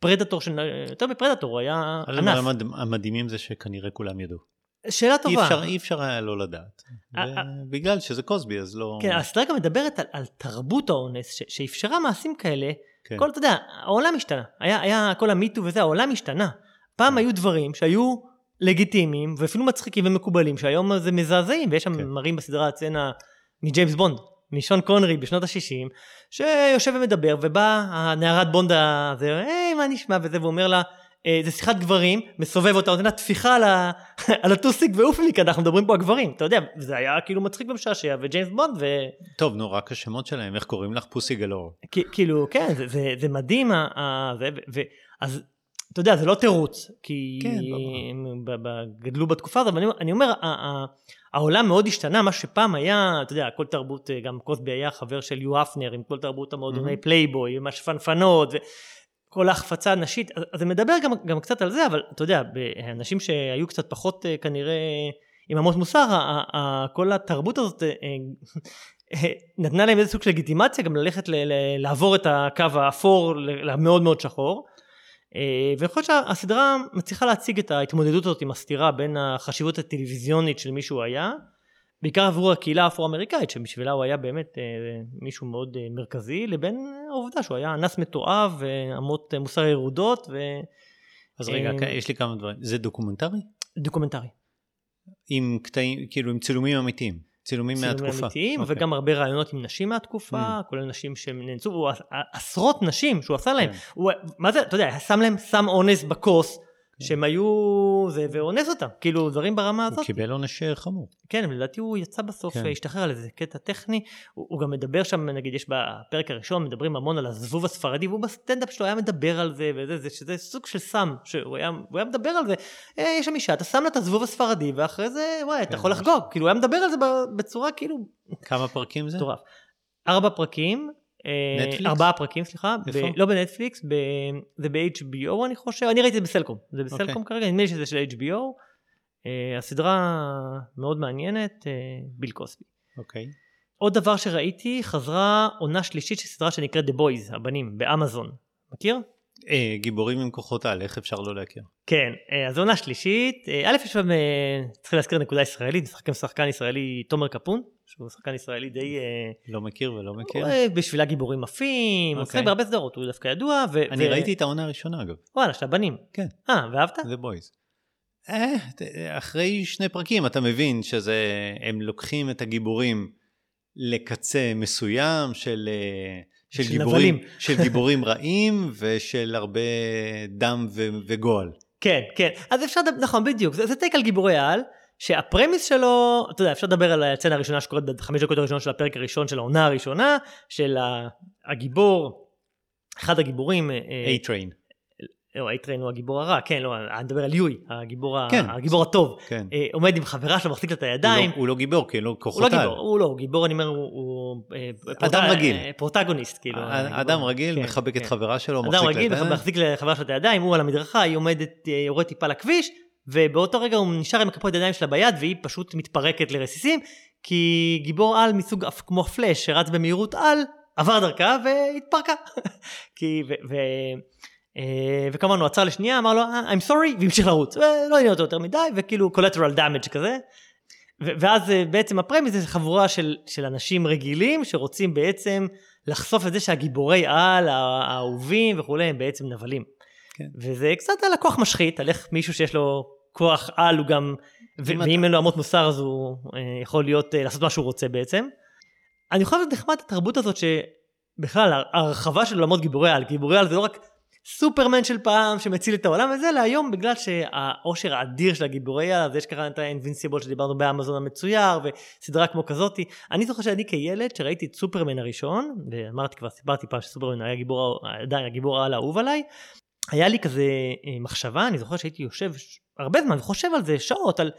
פרדטור של יותר מפרדטור הוא היה אנס. המדהימים זה שכנראה כולם ידעו. שאלה טובה. אי אפשר, אי אפשר היה לא לדעת. אה, אה. בגלל שזה קוסבי אז לא... כן, הסדרה גם מדברת על, על תרבות האונס ש, שאפשרה מעשים כאלה. כן. כל, אתה יודע, העולם השתנה. היה, היה כל המיטו וזה, העולם השתנה. פעם כן. היו דברים שהיו לגיטימיים ואפילו מצחיקים ומקובלים, שהיום זה מזעזעים, ויש שם כן. מראים בסדרה הצצנה מג'יימס בונד, משון קונרי בשנות ה-60, שיושב ומדבר, ובא הנערת בונד הזה, היי, מה נשמע וזה, ואומר לה, זה שיחת גברים, מסובב אותה, נותן לה טפיחה על, ה... על הטוסיק ואופליק, אנחנו מדברים פה על גברים, אתה יודע, זה היה כאילו מצחיק ומשעשע, וג'יימס בונד ו... טוב, נו, רק השמות שלהם, איך קוראים לך? פוסי גלור. כאילו, כן, זה, זה, זה מדהים. אז אתה יודע, זה לא תירוץ, כי כן, הם גדלו בתקופה הזאת, אבל אני, אני אומר, העולם מאוד השתנה, מה שפעם היה, אתה יודע, כל תרבות, גם קוסבי היה חבר של יו הפנר, עם כל תרבות המועדוני. פלייבוי, עם השפנפנות. כל ההחפצה הנשית, אז זה מדבר גם, גם קצת על זה, אבל אתה יודע, אנשים שהיו קצת פחות אה, כנראה עם אמות מוסר, כל התרבות הזאת אה, אה, נתנה להם איזה סוג של לגיטימציה גם ללכת ל- ל- לעבור את הקו האפור למאוד מאוד שחור. ויכול להיות שהסדרה מצליחה להציג את ההתמודדות הזאת עם הסתירה בין החשיבות הטלוויזיונית של מי שהוא היה בעיקר עבור הקהילה האפרו-אמריקאית שבשבילה הוא היה באמת אה, מישהו מאוד אה, מרכזי לבין העובדה שהוא היה אנס מתועב ואמות אה, מוסר ירודות ו... אז רגע, אה, יש לי כמה דברים. זה דוקומנטרי? דוקומנטרי. עם קטעים, כאילו עם צילומים אמיתיים. צילומים מהתקופה. צילומים אמיתיים, okay. אוקיי. וגם הרבה ראיונות עם נשים מהתקופה, אממ. כולל נשים שנאנסו, עשרות נשים שהוא עשה להם. כן. הוא, מה זה, אתה יודע, שם להם סם אונס בכוס, שהם היו, זה, ואונס אותם, כאילו דברים ברמה הזאת. הוא קיבל עונש אה, חמור. כן, לדעתי הוא יצא בסוף, כן. כן. השתחרר על איזה קטע טכני, הוא, הוא גם מדבר שם, נגיד יש בפרק הראשון, מדברים המון על הזבוב הספרדי, והוא בסטנדאפ שלו היה מדבר על זה, וזה, זה, שזה סוג של סם, שהוא היה, הוא היה מדבר על זה, אה, יש שם אישה, אתה שם לה את הזבוב הספרדי, ואחרי זה, וואי, אתה כן, יכול. לחגוג, כאילו הוא היה מדבר על זה בצורה כאילו כמה פרקים זה? מטורף. ארבע פרקים. אה, נטפליקס? ארבעה פרקים, סליחה. ב- איפה? לא בנטפליקס, ב- זה ב-HBO אני חושב, אני ראיתי את זה בסלקום. זה אוקיי. בסלקום כרגע, נדמה לי שזה של HBO. אה, הסדרה מאוד מעניינת, אה, ביל קוסבי. אוקיי. עוד דבר שראיתי, חזרה עונה שלישית של סדרה שנקראת The Boys, הבנים, באמזון. מכיר? אה, גיבורים עם כוחות על, איך אפשר לא להכיר? כן, אה, אז עונה שלישית, אה, א' יש שם, צריך להזכיר נקודה ישראלית, משחק עם שחקן ישראלי תומר קפון, שהוא שחקן ישראלי די, לא מכיר ולא מכיר. בשבילה גיבורים עפים, הוא אוקיי. משחק בהרבה סדרות, הוא דווקא ידוע, אני ראיתי את העונה הראשונה אגב. וואלה, של הבנים. כן. אה, ואהבת? The Boys. אה, ת- אחרי שני פרקים אתה מבין שזה, הם לוקחים את הגיבורים לקצה מסוים של, של, של גיבורים, נבלים. של גיבורים רעים ושל הרבה דם ו- וגועל. כן, כן. אז אפשר לדבר, נכון, בדיוק. זה, זה טייק על גיבורי על, שהפרמיס שלו, אתה יודע, אפשר לדבר על הסצנה הראשונה שקורית בחמש דקות הראשונות של הפרק הראשון של העונה הראשונה, של הגיבור, אחד הגיבורים, אה, A-Train. לא, A-Train הוא הגיבור הרע, כן, לא, אני מדבר על יואי, הגיבור, ה- כן. הגיבור הטוב. כן. אה, עומד עם חברה שלו, מחזיק לה את הוא הידיים. לא, הוא לא גיבור, כי אין לו הוא לא. גיבור, הוא לא, הוא גיבור, אני אומר, הוא, הוא אה, אדם פרוט- רגיל. אה, פרוטגוניסט, כאילו. ה-. אדם רגיל, כן, מחבק את כן. חברה שלו, אדם מחזיק רגיל, לידיים. מחזיק לחברה שלו את הידיים, הוא על המדרכה, היא עומדת, אה, יורדת טיפה לכביש, ובאותו רגע הוא נשאר עם כפות הידיים שלה ביד, והיא פשוט מתפרקת לרסיסים, כי גיבור על מסוג כמו פלאש, שרץ במהירות על, עבר דרכה והתפרקה. כי, ו, ו, אה, וכמובן הוא עצר לשנייה, אמר לו, "אה, I'm sorry, והמשיך לרוץ. ולא עניין אותו יותר מדי, וכאילו collateral damage כזה. ואז אה, בעצם הפרמיס זה חבורה של, של אנשים רגילים שרוצים בעצם לחשוף את זה שהגיבורי על, הא- האהובים וכולי, הם בעצם נבלים. כן. וזה קצת על הכוח משחית, על איך מישהו שיש לו כוח על הוא גם, ואם אתה- אין לו אמות מוסר אז הוא אה, יכול להיות, אה, לעשות מה שהוא רוצה בעצם. אני חושב שזה נחמד התרבות הזאת שבכלל ההרחבה של עולמות גיבורי על, גיבורי על זה לא רק סופרמן של פעם שמציל את העולם הזה, אלא היום בגלל שהאושר האדיר של הגיבורי על, יש ככה את האינבינסיבול שדיברנו באמזון המצויר, וסדרה כמו כזאתי. אני זוכר שאני כילד שראיתי את סופרמן הראשון, ואמרתי כבר, סיפרתי פעם שסופרמן היה גיבור, עדיין הגיבור העל האהוב עליי, היה לי כזה אה, מחשבה, אני זוכר שהייתי יושב הרבה זמן וחושב על זה שעות, על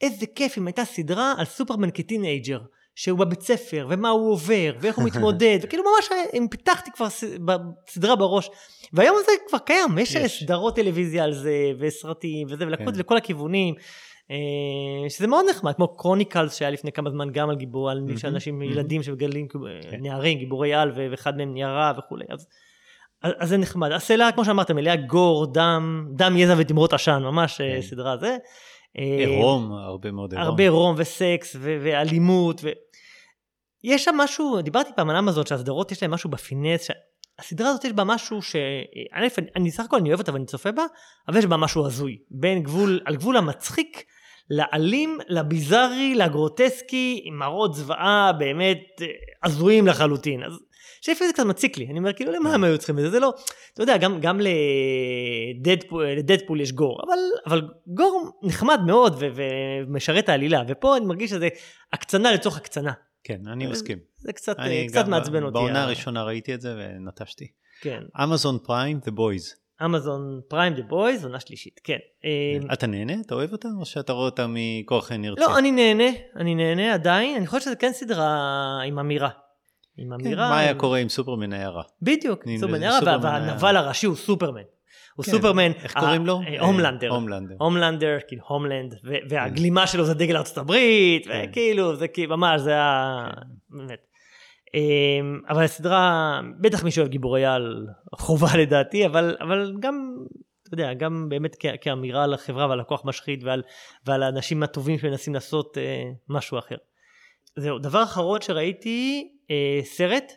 איזה כיף אם הייתה סדרה על סופרמן כטינג'ר. שהוא בבית ספר, ומה הוא עובר, ואיך הוא מתמודד, וכאילו ממש אם פיתחתי כבר ס- בסדרה בראש. והיום זה כבר קיים, יש, יש. סדרות טלוויזיה על זה, וסרטים, וזה, ולקחו את כן. זה לכל הכיוונים. אה, שזה מאוד נחמד, כמו Chronicle שהיה לפני כמה זמן גם על גיבור, על אנשים. ילדים שמגדלים כאילו, כן. נערים, גיבורי על, ואחד מהם נהיה רע וכולי. אז, אז, זה נחמד. הסדרה, כמו שאמרת, מלאה גור, דם, דם, יזע ותמרות עשן, ממש אה, כן. סדרה זה. אה, עירום, הרבה מאוד עירום. הרבה רום וסקס ואלימות. יש שם משהו, דיברתי פעם על אמזון שהסדרות יש להם משהו בפינס, הסדרה הזאת יש בה משהו ש... א', אני, אני סך הכל אני אוהב אותה ואני צופה בה, אבל יש בה משהו הזוי. בין גבול, על גבול המצחיק, לאלים, לביזארי, לגרוטסקי, עם מראות זוועה באמת אה, הזויים לחלוטין. אז שלפעמים זה קצת מציק לי, אני אומר כאילו למה הם היו צריכים את זה, זה לא, אתה יודע, גם, גם לדדפול, לדדפול יש גור, אבל, אבל גור נחמד מאוד ומשרת העלילה, ופה אני מרגיש שזה הקצנה לצורך הקצנה. כן, אני מסכים. זה קצת, אה, קצת מעצבן אותי. בעונה ה- הראשונה ראיתי את זה ונטשתי. כן. אמזון פריים, The Boys. אמזון פריים The Boys, עונה שלישית, כן. אה, אתה נהנה? אתה אוהב אותה? או שאתה רואה אותה מכוח אינרציה? לא, אני נהנה, אני נהנה עדיין, אני חושב שזה כן סדרה עם אמירה. עם כן, אמירה. מה היה קורה עם סופרמן הרע? בדיוק, אני- סופרמן, היה- והנבל הראשי הוא סופרמן. הוא כן, סופרמן, איך קוראים לו? אה, הומלנדר. הומלנדר. הומלנדר, כאילו הומלנד, ו- והגלימה שלו זה דגל ארצות הברית, כן. וכאילו, זה כאילו, ממש, זה היה... באמת. אמ, אבל הסדרה, בטח מי שאוהב גיבורי על, חובה לדעתי, אבל, אבל גם, אתה יודע, גם באמת כ- כאמירה על החברה ועל הכוח משחית ועל, ועל האנשים הטובים שמנסים לעשות אה, משהו אחר. זהו, דבר אחרון שראיתי, אה, סרט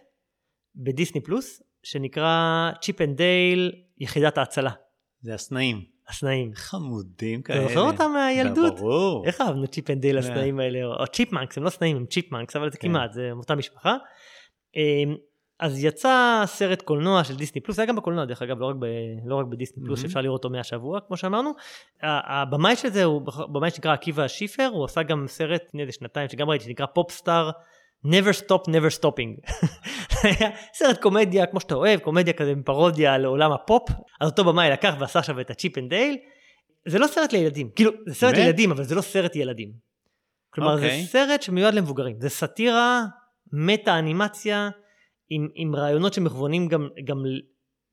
בדיסני פלוס, שנקרא צ'יפ אנד דייל, יחידת ההצלה, זה הסנאים. הסנאים. חמודים אתה כאלה. זוכר אותם מהילדות? ברור. איך אהבנו צ'יפ אנד דייל. הסנאים האלה, או צ'יפמנקס, הם לא סנאים, הם צ'יפמנקס, אבל זה כן. כמעט, זה אותה משפחה. אמ, אז יצא סרט קולנוע של דיסני פלוס, זה היה גם בקולנוע דרך אגב, לא רק, ב, לא רק בדיסני פלוס, Mhm. שאפשר לראות אותו מהשבוע, כמו שאמרנו. הבמאי של זה הוא במאי שנקרא עקיבא שיפר, הוא עשה גם סרט לפני איזה שנתיים, שגם ראיתי, שנקרא פופסטאר, never stop never stopping. היה סרט קומדיה, כמו שאתה אוהב, קומדיה כזה עם פרודיה על עולם הפופ, אז אותו במאי לקח ועשה עכשיו את הצ'יפ אנד דייל. זה לא סרט לילדים, כאילו, זה סרט באמת? לילדים, אבל זה לא סרט ילדים. כלומר, אוקיי. זה סרט שמיועד למבוגרים, זה סאטירה, מטא אנימציה, עם, עם רעיונות שמכוונים גם, גם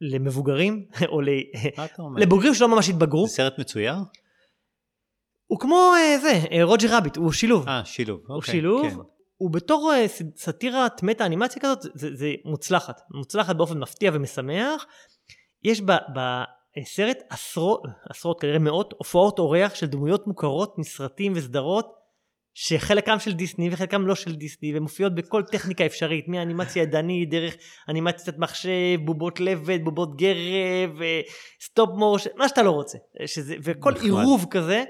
למבוגרים, או ל? לבוגרים שלא ממש התבגרו. זה סרט מצויר? הוא כמו אה, זה, אה, רוג'ר רביט, הוא שילוב. אה, שילוב. הוא אוקיי, שילוב, כן. הוא בתור אה, סאטירת מטה אנימציה כזאת, זה, זה מוצלחת. מוצלחת באופן מפתיע ומשמח. יש ב- בסרט עשרות, עשרות כנראה מאות, הופעות אורח של דמויות מוכרות מסרטים וסדרות, שחלקם של דיסני וחלקם לא של דיסני, ומופיעות בכל טכניקה אפשרית, מאנימציה ידנית, דרך אנימציית מחשב, בובות לבד, בובות גרב, אה, סטופ מושן, מה שאתה לא רוצה. שזה, וכל. עירוב כזה.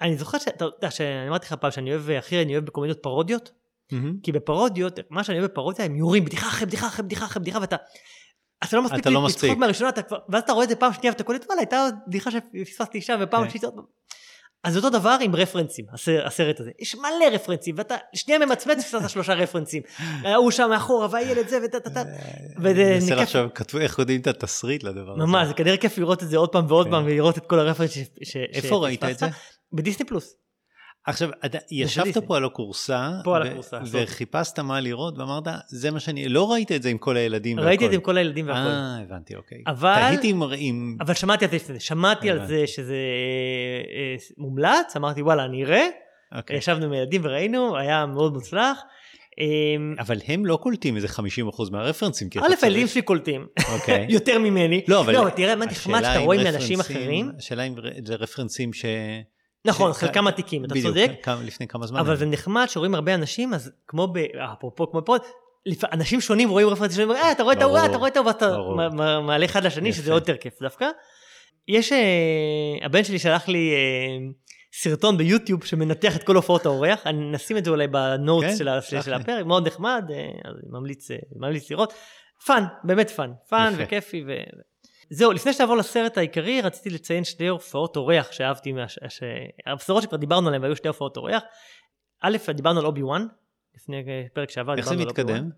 אני זוכר שאתה יודע, שאני אמרתי לך פעם שאני אוהב, הכי אני אוהב בקומדיות פרודיות, מהמם. כי בפרודיות, מה שאני אוהב בפרודיה, הם יורים בדיחה אחרי בדיחה אחרי בדיחה אחרי בדיחה, ואתה... אתה לא מספיק אתה לא לצחוק. מהראשונה, אתה כבר, ואז אתה רואה את זה פעם שנייה ואתה קולט, וואלה, הייתה בדיחה שפספסתי שם, ופעם כן. שלישית. אז אותו דבר עם רפרנסים, הסרט, הסרט הזה. יש מלא רפרנסים, ואתה שנייה ממצמץ ופספסת שלושה רפרנסים. ההוא שם מאחורה, והילד זה, וטה טה טה. וזה אני מנסה. לחשוב, כתבו איך יודעים את התסריט לדבר הזה. ממש, זה כנראה כיף לראות את זה עוד פעם ועוד כן. פעם, ולראות את כל הרפרנסים ש- איפה ראית את זה? בדיסני פלוס. עכשיו, אתה ישבת. פה על הכורסה, פה על ו- הכורסה, סוד. וחיפשת מה לראות, ואמרת, זה מה שאני, לא ראית את זה עם כל הילדים והכל. ראיתי את זה עם כל הילדים והכל. אה, הבנתי, אוקיי. אבל- תהיתי אם-. אבל שמעתי על זה. שמעתי על. זה שזה אה, מומלץ, אמרתי וואלה אני אראה, אוקיי. ישבנו עם הילדים וראינו, היה מאוד מוצלח. אה, אבל הם לא קולטים איזה 50% מהרפרנסים, א', הילדים שלי קולטים, אוקיי. יותר ממני. לא, אבל... לא, תראה מה נחמד שאתה רואה מאנשים רפרנסים- אחרים. השאלה אם זה רפרנסים ש... נכון, ש- חלקם עתיקים, אתה בדיוק, צודק. כמה- לפני כמה זמן. אבל. זה נחמד שרואים הרבה אנשים, אז כמו ב... אפרופו כמו פה, לפ- אנשים שונים רואים רפרנסים שונים, אה, אתה רואה את ההוא, אה, אתה רואה את ההוא, ואתה מעלה אחד לשני, יפה. שזה עוד יותר כיף דווקא. יש, אה, הבן שלי שלח לי אה, סרטון ביוטיוב שמנתח את כל הופעות האורח, נשים את זה אולי ב notes כן, של של לי. הפרק, מאוד נחמד, אז ממליץ, ממליץ לראות. פאן, באמת fun, fun. וכיפי. זהו, לפני שנעבור לסרט העיקרי, רציתי לציין שתי הופעות אורח שאהבתי, מה... ש... הבשורות שכבר דיברנו עליהן, והיו שתי הופעות אורח. א', דיברנו על אובי וואן, לפני אה, פרק שעבר, איך זה דיברנו על אובי-וואן. מתקדם?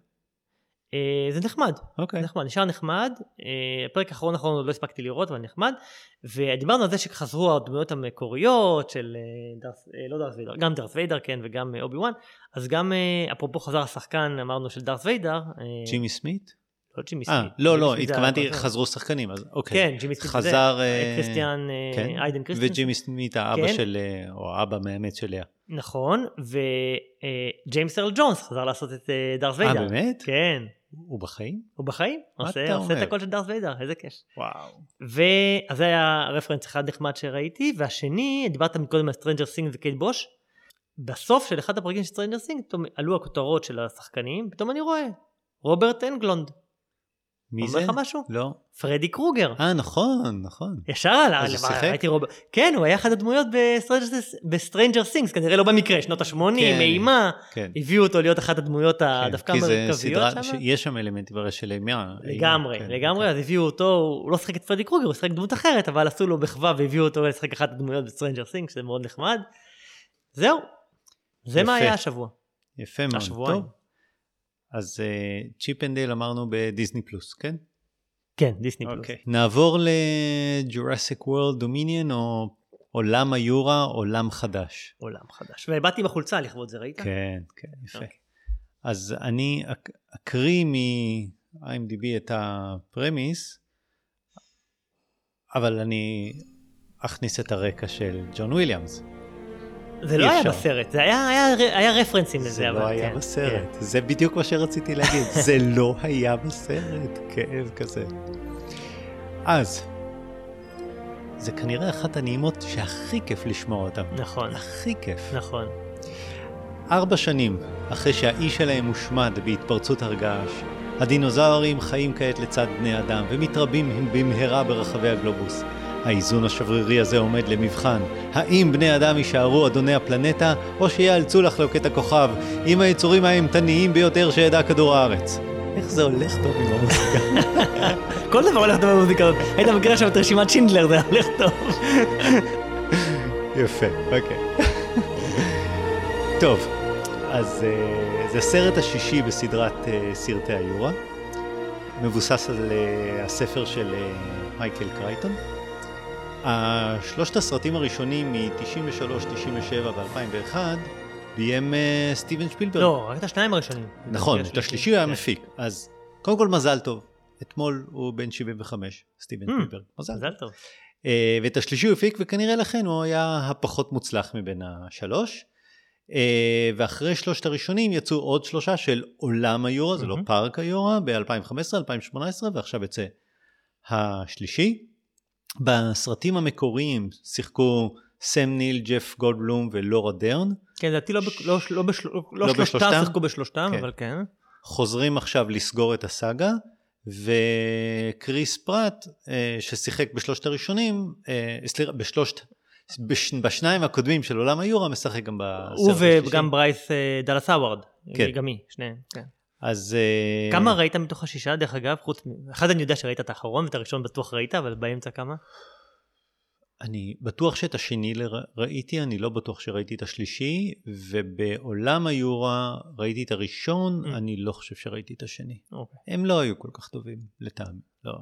אה, זה נחמד, אוקיי. נחמד, נשאר נחמד. אה, הפרק האחרון האחרון עוד לא הספקתי לראות, אבל נחמד. ודיברנו על זה שחזרו הדמויות המקוריות של אה, דארת', אה, לא דארת' ויידר, גם דארת' ויידר, כן, וגם אה, אובי וואן. אז גם, אה, אפרופו חזר השחקן, אמרנו של דארת' ויידר. אה, ג'ימי סמיטס? לא ג'ימי אה, סמית. לא, לא, התכוונתי. חזרו שחקנים, אז אוקיי. כן, ג'ימי סמית זה, חזר... אה, אה, קריסטיאן, אה, כן, היידן כריסטנסן. וג'ימי סמיטס האבא כן. של, אה, או האבא מאמץ של ליאה. נכון, וג'יימס ארל ג'ונס חזר לעשות את אה, דארת' אה, ויידר. באמת? כן, הוא בחיים? הוא בחיים, עושה עושה את? הכל של דארת' ויידר, איזה כיף. וואו. ואז זה היה רפרנס אחד נחמד שראיתי, והשני, דיברת מקודם על סטרנג'ר סינג וקייט בוש. בסוף של אחד הפרקים של סטרנג'ר סינג, פתאום עלו הכותרות של השחקנים, פתאום אני רואה, רוברט אנגלונד. מי אומר זה? לך משהו? לא. פרדי קרוגר. אה, נכון, נכון. ישר עלה, אז הוא שיחק? ראיתי רוברט, כן, הוא היה אחד הדמויות בסטרנג'ר ת'ינגס, כנראה לא במקרה, שנות ה-80, כן. אימה, כן. הביאו אותו להיות אחת הדמויות כן, דווקא כי זה המרכזיות שם. שיש שם אלמנטים הרי של אימה. לגמרי, כן, לגמרי, כן. אז הביאו אותו, הוא לא שיחק את פרדי קרוגר, הוא שיחק דמות אחרת, אבל עשו לו מחווה והביאו אותו לשחק אחת הדמויות בסטרנג'ר סינג, שזה מאוד נחמד. זהו, זה מה יפה. היה השבוע. יפה מאוד. השבועיים. טוב. אז צ'יפ אנד דייל אמרנו בדיסני פלוס, כן? כן, דיסני פלוס. אוקיי. נעבור לג'ורסיק וורלד דומיניון או עולם היורה, עולם חדש. עולם חדש. ובאתי עם החולצה לכבוד זה, ראית? כן, כן, יפה. אוקיי. אז אני אק- אקריא מ-IMDb את הפרמיס, אבל אני אכניס את הרקע של ג'ון וויליאמס. זה לא היה. בסרט, זה היה- היה היה רפרנסים לזה, זה אבל לא היה כן, בסרט, כן. זה בדיוק מה שרציתי להגיד, זה לא היה בסרט, כאב כזה. אז, זה כנראה אחת הנעימות שהכי כיף לשמוע אותן. נכון, הכי כיף. נכון. ארבע שנים אחרי שהאיש שלהם הושמד בהתפרצות הר געש, הדינוזאורים חיים כעת לצד בני אדם ומתרבים במהרה ברחבי הגלובוס. האיזון השברירי הזה עומד למבחן. האם בני אדם יישארו אדוני הפלנטה, או שיאלצו לחלוק את הכוכב עם היצורים האימתניים ביותר שידע כדור הארץ? איך זה הולך טוב עם המוזיקה. כל דבר הולך טוב במוזיקה הזאת. היית מכיר עכשיו את רשימת שינדלר, זה הולך טוב. יפה, אוקיי. טוב, אז אה, זה הסרט השישי בסדרת אה, סרטי היורה. מבוסס על אה, הספר של מייקל קרייטון. שלושת הסרטים הראשונים מ-93, 97 ו-2001 ביים סטיבן שפילברג. לא, רק את השניים הראשונים. נכון, את השלישי הוא היה כן. מפיק. אז קודם כל מזל טוב. אתמול הוא בן 75, סטיבן hmm, שפילברג. מזל טוב. אה, ואת השלישי הוא הפיק, וכנראה לכן הוא היה הפחות מוצלח מבין השלוש. אה, ואחרי שלושת הראשונים יצאו עוד שלושה של עולם היורה, זה לא פארק היורה, ב-2015, 2018, ועכשיו יצא השלישי. בסרטים המקוריים שיחקו סם ניל, ג'ף גולדבלום ולורה דרן. כן, לדעתי לא, לא, לא, לא, לא שלושתם שיחקו בשלושתם, כן. אבל כן. חוזרים עכשיו לסגור את הסאגה, וקריס פרט, אה, ששיחק בשלושת הראשונים, אה, סליחה, בשלושת, בש, בשניים הקודמים של עולם היורה, משחק גם בסרט השלישי. הוא וגם ברייס אה, דאלאס האווארד, כן. גם היא, שניהם, כן. אז... כמה ראית מתוך השישה, דרך אגב? חוץ. אחד אני יודע שראית את האחרון, ואת הראשון בטוח ראית, אבל באמצע כמה? אני בטוח שאת השני ראיתי, אני לא בטוח שראיתי את השלישי, ובעולם היורה ראיתי את הראשון, mm. אני לא חושב שראיתי את השני. Okay. אוקיי. הם לא היו כל כך טובים, לטעמי, לא.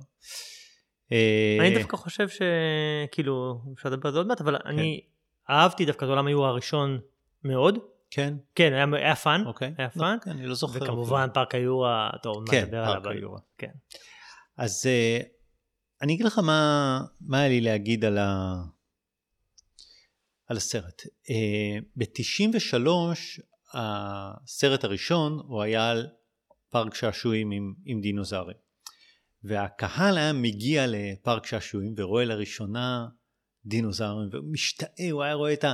אני דווקא חושב שכאילו, אפשר לדבר על זה עוד מעט, אבל כן. אני אהבתי דווקא את עולם היורה הראשון מאוד. כן? כן, היה, היה fun, אוקיי. היה fun. לא, כן, אני לא זוכר. וכמובן פארק היורה, טוב, כן, מה לדבר עליו. כן, פארק היורה. כן. אז uh, אני אגיד לך מה, מה היה לי להגיד על, ה... על הסרט. Uh, ב-93 הסרט הראשון הוא היה על פארק שעשועים עם, עם דינוזאורים. והקהל היה מגיע לפארק שעשועים ורואה לראשונה דינוזאורים ומשתאה, הוא היה רואה את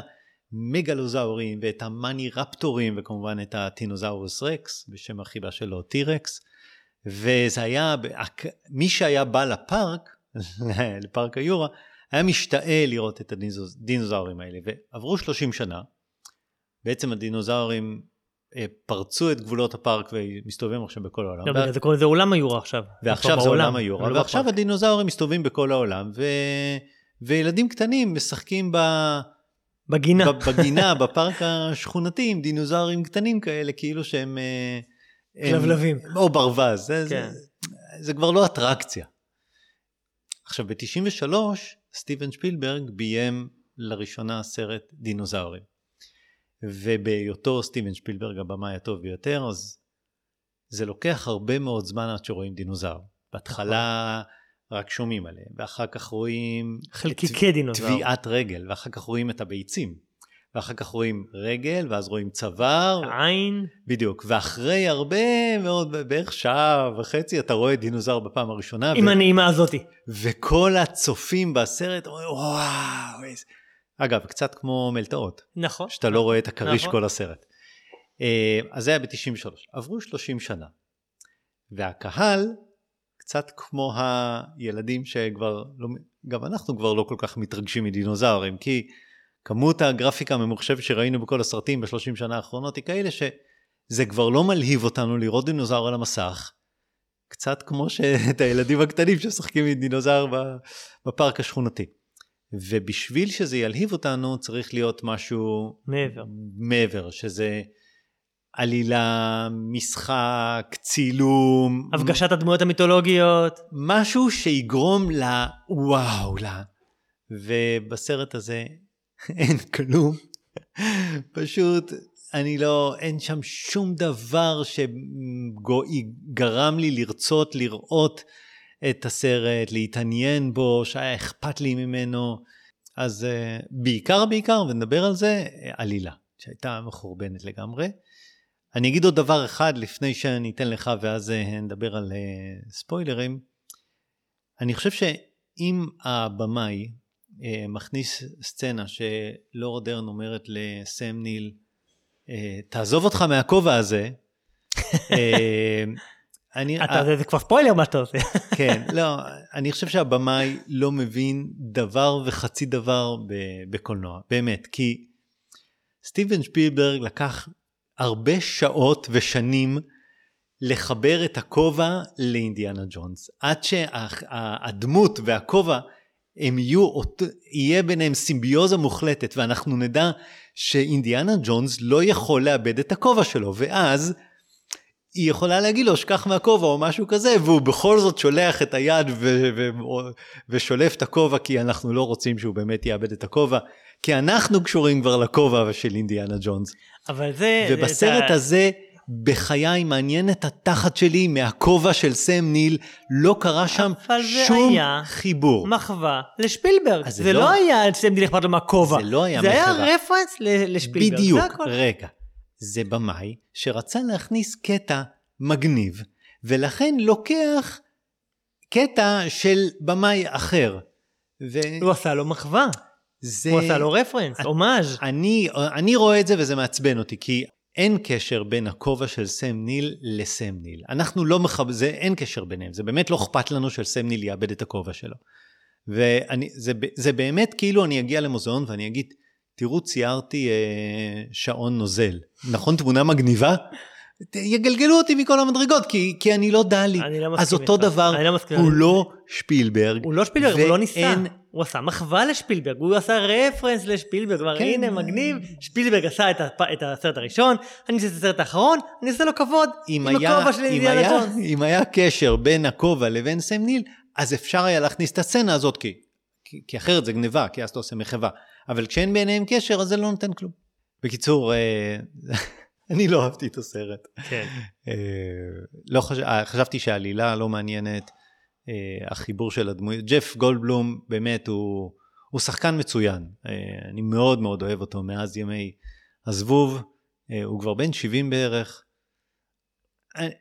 המגלוזאורים ואת המאני רפטורים וכמובן את הטינוזאורוס רקס בשם החיבה שלו טירקס וזה היה, מי שהיה בא לפארק לפארק היורה, היה משתאה לראות את הדינוזאורים האלה. ועברו 30 שנה, בעצם הדינוזאורים אה, פרצו את גבולות הפארק ומסתובבים עכשיו בכל העולם. לא, זה קוראים לזה עולם היורה עכשיו. ועכשיו זה עולם היורה, לא ועכשיו הדינוזאורים מסתובבים בכל העולם, ו... וילדים קטנים משחקים ב... בגינה. בגינה, בפארק השכונתי, עם דינוזאורים קטנים כאלה, כאילו שהם... אה, כלבלבים. או ברווז, זה, כן. זה, זה כבר לא אטרקציה. עכשיו ב-93 סטיבן שפילברג ביים לראשונה סרט דינוזאורים. ובהיותו סטיבן שפילברג הבמאי הטוב ביותר, אז זה לוקח הרבה מאוד זמן עד שרואים דינוזאור. בהתחלה רק שומעים עליהם, ואחר כך רואים... חלקיקי דינוזאור. טביעת רגל, ואחר כך רואים את הביצים. ואחר כך רואים רגל, ואז רואים צוואר. עין. בדיוק, ואחרי הרבה מאוד, בערך שעה וחצי, אתה רואה דינוזאור בפעם הראשונה. עם ו... הנעימה הזאתי. וכל הצופים בסרט אומרים, וואו, איזה... אגב, קצת כמו מלטעות. נכון. שאתה לא רואה את הכריש נכון. כל הסרט. אה, אז זה היה ב-93. עברו 30 שנה. והקהל, קצת כמו הילדים שכבר, לא, גם אנחנו כבר לא כל כך מתרגשים מדינוזאורים, כי כמות הגרפיקה הממוחשבת שראינו בכל הסרטים בשלושים שנה האחרונות היא כאלה שזה כבר לא מלהיב אותנו לראות דינוזאור על המסך, קצת כמו שאת הילדים הקטנים ששחקים עם דינוזאור בפארק השכונתי. ובשביל שזה ילהיב אותנו צריך להיות משהו מעבר, מעבר שזה עלילה, משחק, צילום. הפגשת הדמויות המיתולוגיות. משהו שיגרום לוואו, לה. ובסרט הזה אין כלום. פשוט, אני לא, אין שם שום דבר שגרם לי לרצות לראות את הסרט, להתעניין בו, שהיה אכפת לי ממנו. אז uh, בעיקר בעיקר, ונדבר על זה, עלילה, שהייתה מחורבנת לגמרי. אני אגיד עוד דבר אחד לפני שאני אתן לך ואז uh, נדבר על uh, ספוילרים. אני חושב שאם הבמאי אה, מכניס סצנה שלורה דרן אומרת לסם ניל, אה, תעזוב אותך מהכובע הזה. אה, אני, אתה, זה כבר ספוילר מה שאתה עושה. כן, לא, אני חושב שהבמאי לא מבין דבר וחצי דבר בקולנוע, באמת, כי סטיבן שפילברג לקח הרבה שעות ושנים לחבר את הכובע לאינדיאנה ג'ונס. עד שהדמות והכובע הם יהיו, יהיה ביניהם סימביוזה מוחלטת ואנחנו נדע שאינדיאנה ג'ונס לא יכול לאבד את הכובע שלו ואז היא יכולה להגיד לו שכח מהכובע או משהו כזה והוא בכל זאת שולח את היד ו- ו- ושולף את הכובע כי אנחנו לא רוצים שהוא באמת יאבד את הכובע כי אנחנו קשורים כבר לכובע של אינדיאנה ג'ונס. אבל זה... ובסרט זה... הזה בחיי מעניין את התחת שלי מהכובע של סם ניל, לא קרה שם שום היה חיבור. מחווה לשפילברג, זה, זה לא, לא היה סם ניל אכפת לו מהכובע. זה לא היה מחווה. זה היה רפרנס לשפילברג. בדיוק, רגע. זה במאי שרצה להכניס קטע מגניב, ולכן לוקח קטע של במאי אחר. ו... הוא עשה לו מחווה. זה... הוא עשה לו רפרנס, הומאז'. אני, אני רואה את זה וזה מעצבן אותי, כי אין קשר בין הכובע של סם ניל לסם ניל. אנחנו לא מחב... זה אין קשר ביניהם, זה באמת לא אכפת לנו של סם ניל יאבד את הכובע שלו. וזה באמת כאילו אני אגיע למוזיאון ואני אגיד, תראו ציירתי אה, שעון נוזל. נכון תמונה מגניבה? יגלגלו אותי מכל המדרגות, כי, כי אני לא דלי. אני לא מסכים אז אותו דבר, לא הוא לא שפילברג. הוא לא שפילברג, הוא לא ניסה. הוא עשה מחווה לשפילברג, הוא עשה רפרנס לשפילברג, כלומר כן. הנה מגניב, שפילברג עשה את, הפ... את הסרט הראשון, אני עושה את הסרט האחרון, אני עושה לו כבוד עם, עם הכובע של אינדיאנה ג'ונס. אם היה קשר בין הכובע לבין סם ניל, אז אפשר היה להכניס את הסצנה הזאת, כי, כי, כי אחרת זה גניבה, כי אז אתה עושה מחווה. אבל כשאין ביניהם קשר, אז זה לא נותן כלום. בקיצור, אה, אני לא אהבתי את הסרט. כן. אה, לא חש... אה, חשבתי שהעלילה לא מעניינת, אה, החיבור של הדמויות. ג'ף גולדבלום באמת הוא, הוא שחקן מצוין. אני מאוד מאוד אוהב אותו מאז ימי הזבוב. הוא כבר בן 70 בערך.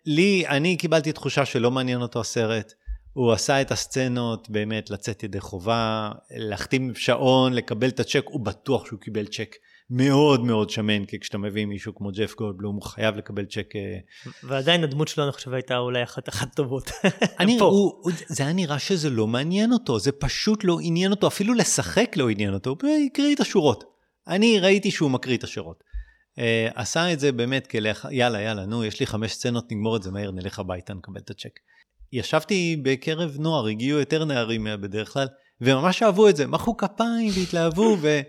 לי, אני קיבלתי תחושה שלא מעניין אותו הסרט. הוא עשה את הסצנות באמת לצאת ידי חובה, להחתים שעון, לקבל את הצ'ק, הוא בטוח שהוא קיבל צ'ק מאוד מאוד שמן, כי כשאתה מביא מישהו כמו ג'ף גולדבלום, הוא חייב לקבל צ'ק. אה, ועדיין הדמות שלו, אני חושב, הייתה אולי אחת אחת טובות. אני, הוא, הוא, זה היה נראה שזה לא מעניין אותו, זה פשוט לא עניין אותו, אפילו לשחק לא עניין אותו, הוא הקריא את השורות. אני ראיתי שהוא מקריא את השורות. Uh, עשה את זה באמת כלך, יאללה, יאללה, נו, יש לי חמש סצנות, נגמור את זה מהר, נלך הביתה, נקבל את הצ'ק. ישבתי בקרב נוער, הגיעו יותר נערים בדרך כלל, וממש אהבו את זה, מחאו כפיים והתלהבו, ו...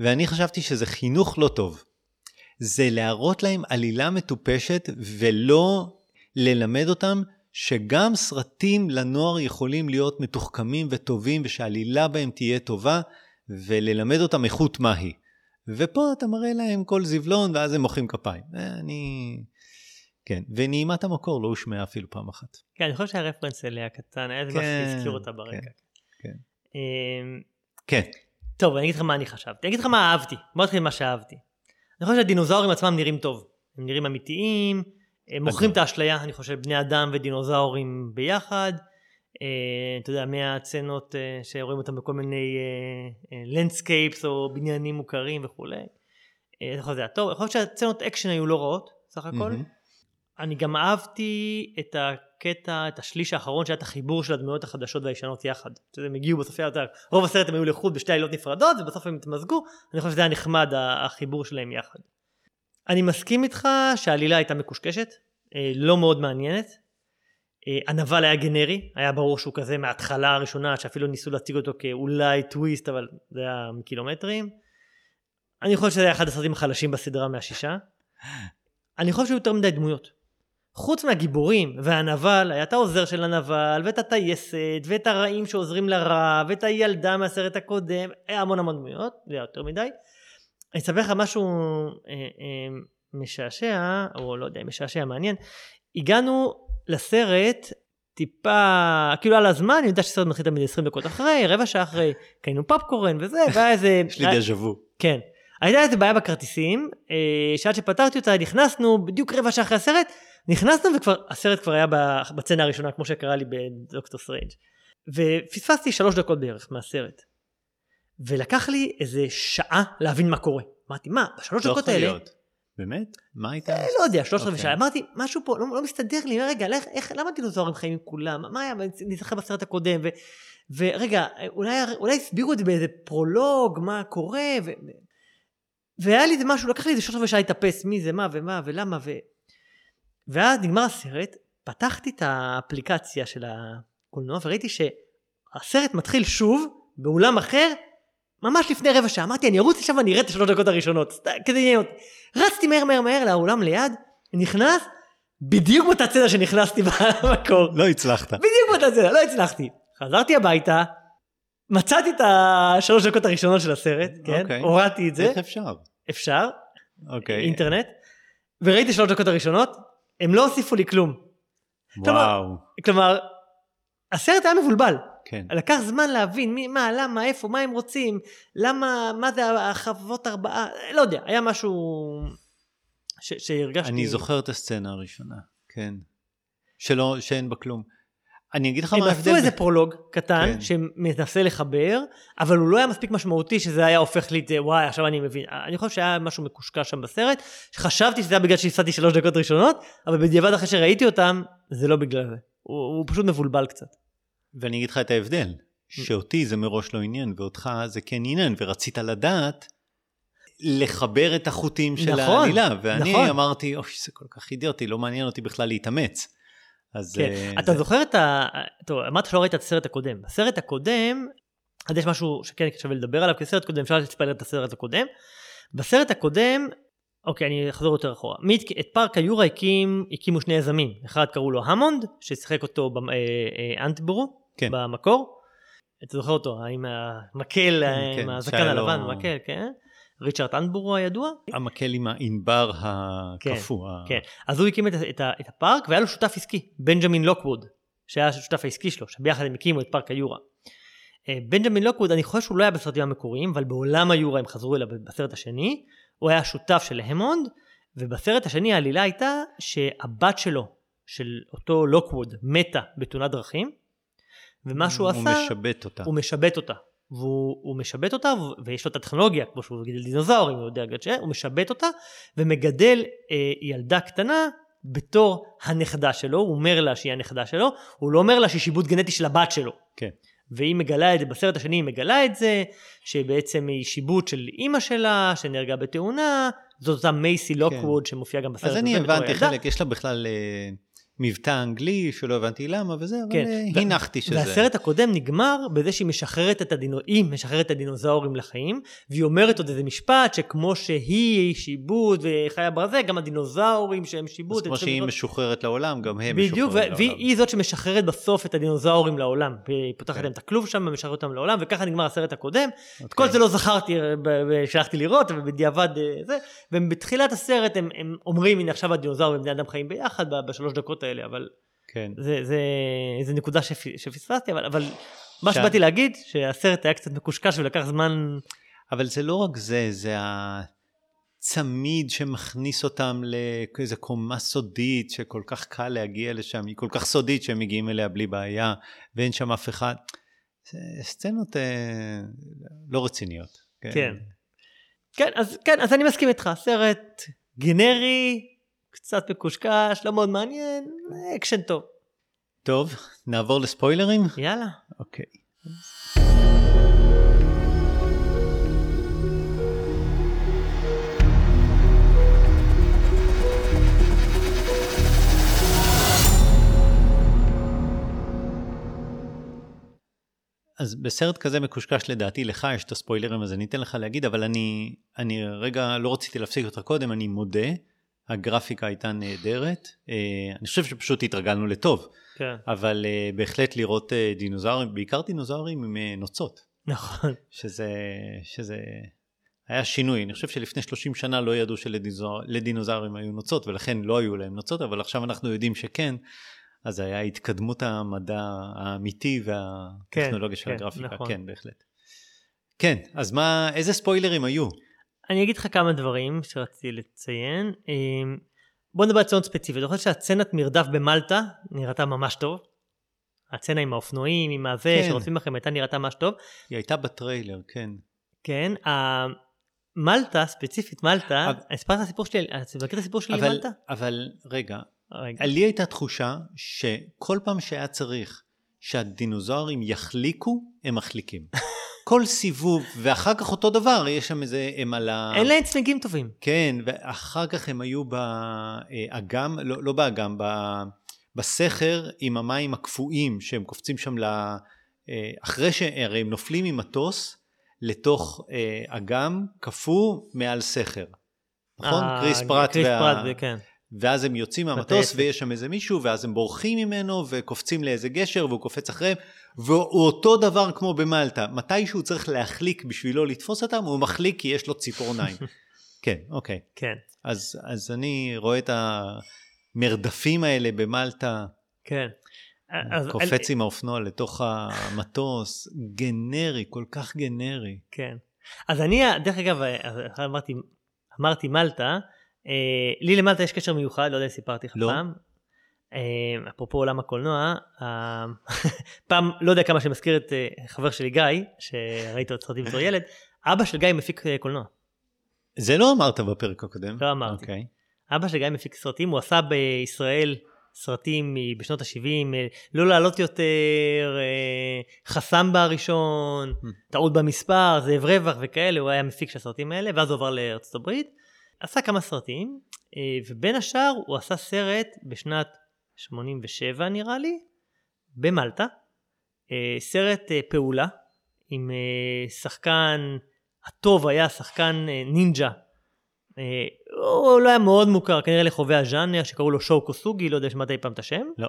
ואני חשבתי שזה חינוך לא טוב. זה להראות להם עלילה מטופשת ולא ללמד אותם שגם סרטים לנוער יכולים להיות מתוחכמים וטובים ושהעלילה בהם תהיה טובה וללמד אותם איכות מהי. ופה אתה מראה להם כל זבלון ואז הם מוחאים כפיים. אני... כן, ונעימת המקור לא הושמעה אפילו פעם אחת. כן, אני חושב שהרפרנס אליה קטן, היה איזה משהו שהזכיר אותה ברקע. כן, כן. אמ, כן. טוב, אני אגיד לך מה אני חשבתי. אני אגיד לך מה אהבתי. בוא נתחיל מה שאהבתי. אני חושב שהדינוזאורים עצמם נראים טוב. הם נראים אמיתיים, הם מוכרים את האשליה, אני חושב, בני אדם ודינוזאורים ביחד. Uh, אתה יודע, מהסצנות uh, שרואים אותם בכל מיני landscapes uh, או בניינים מוכרים וכולי. אני חושב שזה היה טוב. אני חושב שהסצנות אקשן היו לא רעות, סך הכל. אני גם אהבתי את ה... הקטע, את השליש האחרון שהיה את החיבור של הדמויות החדשות והישנות יחד. הם הגיעו בסוף, רוב הסרט הם היו לחוד בשתי עלילות נפרדות ובסוף הם התמזגו, אני חושב שזה היה נחמד החיבור שלהם יחד. אני מסכים איתך שהעלילה הייתה מקושקשת, אה, לא מאוד מעניינת. אה, הנבל היה גנרי, היה ברור שהוא כזה מההתחלה הראשונה שאפילו ניסו להציג אותו כאולי טוויסט אבל זה היה קילומטרים. אני חושב שזה היה אחד הסרטים החלשים בסדרה מהשישה. אני חושב שהיו יותר מדי דמויות. חוץ מהגיבורים והנבל, היה את העוזר של הנבל, ואת הטייסת, ואת הרעים שעוזרים לרע, ואת הילדה מהסרט הקודם, היה המון המון דמויות, זה היה יותר מדי. אני אספר לך משהו אה, אה, משעשע, או לא יודע, משעשע מעניין. הגענו לסרט טיפה, כאילו על הזמן, אני יודע שסרט מתחיל תמיד 20 דקות אחרי, רבע שעה אחרי, קנינו פופקורן וזה, והיה איזה... יש לי דז'ה וו. כן. הייתה איזה בעיה בכרטיסים, אה, שעד שפתרתי אותה נכנסנו בדיוק רבע שעה אחרי הסרט, נכנסנו וכבר, הסרט כבר היה בסצנה הראשונה כמו שקרה לי בדוקטור סטרנג'. ופספסתי שלוש דקות בערך מהסרט. ולקח לי איזה שעה להבין מה קורה. אמרתי, מה, בשלוש לא דקות האלה... להיות. באמת? מה הייתה? אה, לא יודע, שלוש רבעי שעה. אמרתי, משהו פה לא, לא מסתדר לי, רגע, איך, איך, למה דינוזאורים חיים עם כולם? מה היה, אני זוכר בסרט הקודם, ו, ורגע, אולי, אולי הסבירו את זה באיזה פרולוג, מה קורה, ו, והיה לי איזה משהו, לקח לי איזה שלוש רבעי שעה להתאפס מי זה, מה ומה ולמה, ו... ואז נגמר הסרט, פתחתי את האפליקציה של הקולנוע וראיתי שהסרט מתחיל שוב באולם אחר, ממש לפני רבע שעה. אמרתי, אני ארוץ לשם ואני אראה את השלוש דקות הראשונות, כדי לעניין אותי. רצתי מהר מהר מהר לאולם ליד, נכנס, בדיוק באותה צדה שנכנסתי במקור. לא הצלחת. בדיוק באותה צדה, לא הצלחתי. חזרתי הביתה, מצאתי את השלוש דקות הראשונות של הסרט, כן? אוקיי. הורדתי את זה, איך אפשר? אפשר, אוקיי. אינטרנט, וראיתי שלוש דקות הראשונות, הם לא הוסיפו לי כלום. וואו. כלומר, הסרט היה מבולבל. כן. לקח זמן להבין מי, מה, למה, איפה, מה הם רוצים, למה, מה זה החוות ארבעה, לא יודע, היה משהו ש, שהרגשתי... אני זוכר את הסצנה הראשונה, כן. שלא, שאין בה כלום. אני אגיד לך הם מה ההבדל. עשו איזה פרולוג קטן כן. שמנסה לחבר, אבל הוא לא היה מספיק משמעותי שזה היה הופך לי את זה, וואי, עכשיו אני מבין. אני חושב שהיה משהו מקושקש שם בסרט, חשבתי שזה היה בגלל שהפסדתי שלוש דקות ראשונות, אבל בדיעבד אחרי שראיתי אותם, זה לא בגלל זה. הוא, הוא פשוט מבולבל קצת. ואני אגיד לך את ההבדל, שאותי זה מראש לא עניין, ואותך זה כן עניין, ורצית לדעת לחבר את החוטים של נכון, העלילה, ואני נכון. אמרתי, אוי, זה כל כך אידיוטי, לא מעניין אותי בכלל להתאמץ. אז... כן. אה, אתה זה- זוכר את ה... טוב, אמרת שלא ראית את הסרט הקודם. בסרט הקודם, אז יש משהו שכן שווה לדבר עליו, כי סרט קודם, אפשר לספר את הסרט הקודם. בסרט הקודם, אוקיי, אני אחזור יותר אחורה. מי התק- את פארק היורה הקים, הקימו שני יזמים. אחד קראו לו המונד, ששיחק אותו באנטבורו, כן. במקור. אתה זוכר אותו, עם המקל, כן, עם כן, הזקן הלבן, לו- המקל, כן? ריצ'רד אטנבורו הידוע. המקל עם הענבר הקפוא. ה- כן, אז הוא הקים את, את, את הפארק והיה לו שותף עסקי, בנג'מין לוקווד, שהיה השותף העסקי שלו, שביחד הם הקימו את פארק היורה. אה, בנג'מין לוקווד, אני חושב שהוא לא היה בסרטים המקוריים, אבל בעולם היורה הם חזרו אליו בסרט השני, הוא היה שותף של המונד, ובסרט השני העלילה הייתה שהבת שלו, של אותו לוקווד, מתה בתאונת דרכים, ומה שהוא הוא עשה, משבט אותה. הוא משבט אותה. והוא הוא משבט אותה, ויש לו את הטכנולוגיה, כמו שהוא גידל דינוזאורים, הוא יודע, גדשה, הוא משבט אותה, ומגדל אה, ילדה קטנה בתור הנכדה שלו, הוא אומר לה שהיא הנכדה שלו, הוא לא אומר לה שהיא שיבוט גנטי של הבת שלו. כן. והיא מגלה את זה, בסרט השני היא מגלה את זה, שבעצם היא שיבוט של אימא שלה, שנהרגה בתאונה, זאת אותה מייסי לוקווד שמופיעה גם בסרט אז הזה. אני בתור הבנתי. חלק, יש לה בכלל אה, מבטא אנגלי שלא הבנתי למה וזה, אבל כן. אה, הנחתי שזה... והסרט הקודם נגמר בזה שהיא משחררת את הדינו... היא משחררת את הדינוזאורים לחיים, והיא אומרת עוד איזה משפט שכמו שהיא שיבוט וחיה ברזה, גם הדינוזאורים שהם אז שיבוט. כמו הם שהיא צריכים- משוחררת לעולם, גם הם בדיוק, משוחררים והיא לעולם. היא זאת שמשחררת בסוף את הדינוזאורים לעולם. והיא פותחת כן. להם את הכלוב שם ומשחררת אותם לעולם, וככה נגמר הסרט הקודם. את אוקיי. כל זה לא זכרתי אה, כשהלכתי לראות, ובדיעבד אה, זה. ובתחילת הסרט הם, הם אומרים, הנה עכשיו הדינוזאורים ובני אדם חיים ביחד בשלוש דקות האלה, אבל כן. זה, זה, זה נקודה שפ, שפספסתי, אבל, אבל מה שבאתי להגיד, שהסרט היה קצת מקושקש ולקח זמן, אבל זה לא רק זה, זה הצמיד שמכניס אותם לאיזו קומה סודית שכל כך קל להגיע לשם, היא כל כך סודית שהם מגיעים אליה בלי בעיה, ואין שם אף אחד. זה סצנות אה, לא רציניות. כן. כן, אז, כן, אז אני מסכים איתך, סרט גנרי, קצת מקושקש, לא מאוד מעניין, אקשן טוב. טוב, נעבור לספוילרים? יאללה. אוקיי. אז בסרט כזה מקושקש לדעתי, לך יש את הספוילרים אז אני אתן לך להגיד, אבל אני, אני רגע לא רציתי להפסיק אותך קודם, אני מודה, הגרפיקה הייתה נהדרת, אה, אני חושב שפשוט התרגלנו לטוב, כן. אבל אה, בהחלט לראות אה, דינוזאורים, בעיקר דינוזאורים עם נוצות, נכון. שזה, שזה היה שינוי, אני חושב שלפני 30 שנה לא ידעו שלדינוזאורים היו נוצות ולכן לא היו להם נוצות, אבל עכשיו אנחנו יודעים שכן, אז היה התקדמות המדע האמיתי והטכנולוגיה של כן, הגרפיקה, נכון. כן בהחלט. כן, אז מה, איזה ספוילרים היו? אני אגיד לך כמה דברים שרציתי לציין. אמ, בוא נדבר על צנות ספציפיות. אני חושב שהצנת מרדף במלטה נראתה ממש טוב. הצצנה עם האופנועים, עם הזה, כן. שרוצים לכם, הייתה נראתה ממש טוב. היא הייתה בטריילר, כן. כן, מלטה, ספציפית מלטה, אבל- אני אספר את הסיפור שלי, אתה מכיר את הסיפור שלי עם אבל, מלטה? אבל רגע, רגע. לי הייתה תחושה שכל פעם שהיה צריך שהדינוזאורים יחליקו, הם מחליקים. כל סיבוב, ואחר כך אותו דבר, יש שם איזה, הם על ה... אין להם צמיגים טובים. כן, ואחר כך הם היו באגם, לא, לא באגם, ב- בסכר עם המים הקפואים, שהם קופצים שם ל... אה, אחרי שהרי הם נופלים ממטוס לתוך אה, אגם קפוא מעל סכר. נכון? אה, קריס פרט קריס וה... פרט, כן. ואז הם יוצאים מהמטוס. ויש שם איזה מישהו ואז הם בורחים ממנו וקופצים לאיזה גשר והוא קופץ אחריהם והוא אותו דבר כמו במלטה מתי שהוא צריך להחליק בשביל לא לתפוס אותם הוא מחליק כי יש לו ציפורניים. כן אוקיי כן, אז, אז אני רואה את המרדפים האלה במלטה כן. אז- קופץ עם האופנוע לתוך המטוס גנרי כל כך גנרי. כן. אז אני, דרך אגב, אמרתי, אמרתי מלטה, אה, לי למלטה יש קשר מיוחד, לא יודע אם סיפרתי לך לא. פעם. אה, אפרופו עולם הקולנוע, אה, פעם, לא יודע כמה שמזכיר את אה, חבר שלי גיא, שראית עוד סרטים בתור ילד, אבא של גיא מפיק קולנוע. זה לא אמרת בפרק הקודם. לא אמרתי. אוקיי. אבא של גיא מפיק סרטים, הוא עשה בישראל סרטים בשנות ה-70, לא לעלות יותר, חסם בראשון, Hmm. טעות במספר, זאב רווח וכאלה, הוא היה מפיק של הסרטים האלה, ואז הוא עבר לארצות הברית, עשה כמה סרטים, ובין השאר הוא עשה סרט בשנת 87 נראה לי, במלטה, אה, סרט אה, פעולה, עם אה, שחקן, הטוב היה שחקן נינג'ה הוא לא היה מאוד מוכר, כנראה לחובבי הז'אנר, שקראו לו שואו קוסוגי, לא יודע שמעת אי פעם את השם. לא.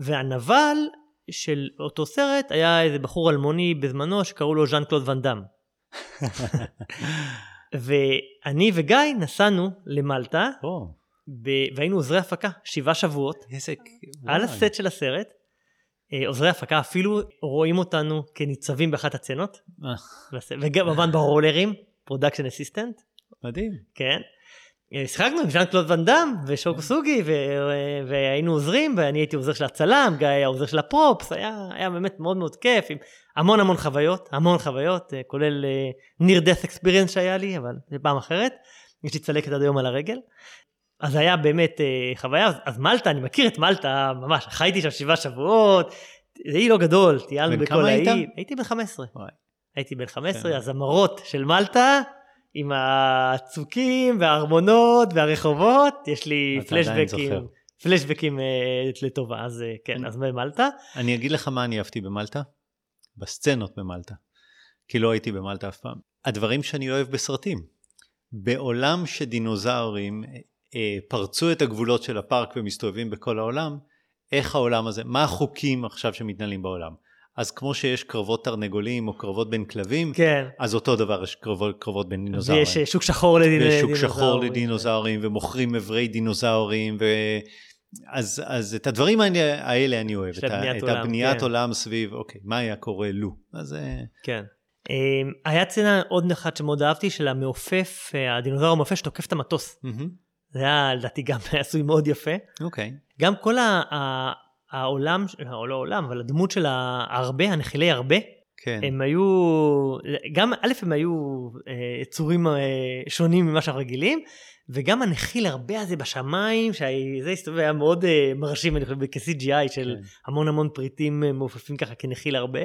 והנבל של אותו סרט היה איזה בחור אלמוני בזמנו שקראו לו ז'אן קלוד ואן. ואני וגיא נסענו למלטה, או, ב- והיינו עוזרי הפקה, שבעה שבועות, איזה... על. הסט של הסרט. אה, עוזרי הפקה אפילו רואים אותנו כניצבים באחת הסצנות, אה, וגם כמובן ברולרים, production assistant. מדהים. כן. אה, שיחקנו עם ז'אן קלוד ואן דאם ושו קוסוגי ו- והיינו עוזרים ואני הייתי עוזר של הצלם, גיא היה עוזר של ה props, היה, היה באמת מאוד מאוד כיף עם המון המון חוויות, המון חוויות, כולל ניר דף אקספיריאנס שהיה לי, אבל זה פעם אחרת, יש לי צלקת עד היום על הרגל. אז היה באמת אה, חוויה, אז, אז מלטה, אני מכיר את מלטה ממש, חייתי שם שבעה שבועות, זה אי לא גדול, טיילנו בן בכל כמה היית? האי, הייתי בן 15. וואי. הייתי בן 15, כן. אז המראות של מלטה, עם הצוקים והארמונות והרחובות, יש לי פלשבקים. פלשבקים אה, לטובה, אז אה, כן, אני- אז במלטה. אני אגיד לך מה אני אהבתי במלטה? בסצנות במלטה. כי לא הייתי במלטה אף פעם. הדברים שאני אוהב בסרטים. בעולם שדינוזאורים פרצו את הגבולות של הפארק ומסתובבים בכל העולם, איך העולם הזה, מה החוקים עכשיו שמתנהלים בעולם? אז כמו שיש קרבות תרנגולים או קרבות בין כלבים, כן, אז אותו דבר יש קרבות, קרבות בין דינוזאורים. ויש אה, שוק שחור לדין- ויש שוק לדינוזאורים. שחור לדינוזאורים ומוכרים אברי דינוזאורים ו... אז, אז את הדברים האלה, האלה אני אוהב, את, ה- את עולם, הבניית כן. עולם סביב, אוקיי, מה היה קורה לו? אז אה, כן. אה, היה צצנה עוד אחת שמאוד אהבתי, של המעופף, אה, הדינוזאור המעופף שתוקף את המטוס. מהמם, זה היה לדעתי גם עשוי מאוד יפה. אוקיי, גם כל ה- ה- העולם, או לא העולם, אבל הדמות של ההרבה, הנחילי הרבה, כן, הם היו, גם א' הם היו אה, יצורים אה, שונים ממה שאנחנו רגילים, וגם הנחיל הרבה הזה בשמיים, שזה הסתובב היה מאוד אה, מרשים, אני חושב, כ-CGI של כן. המון המון פריטים אה, מעופפים ככה כנחיל הרבה.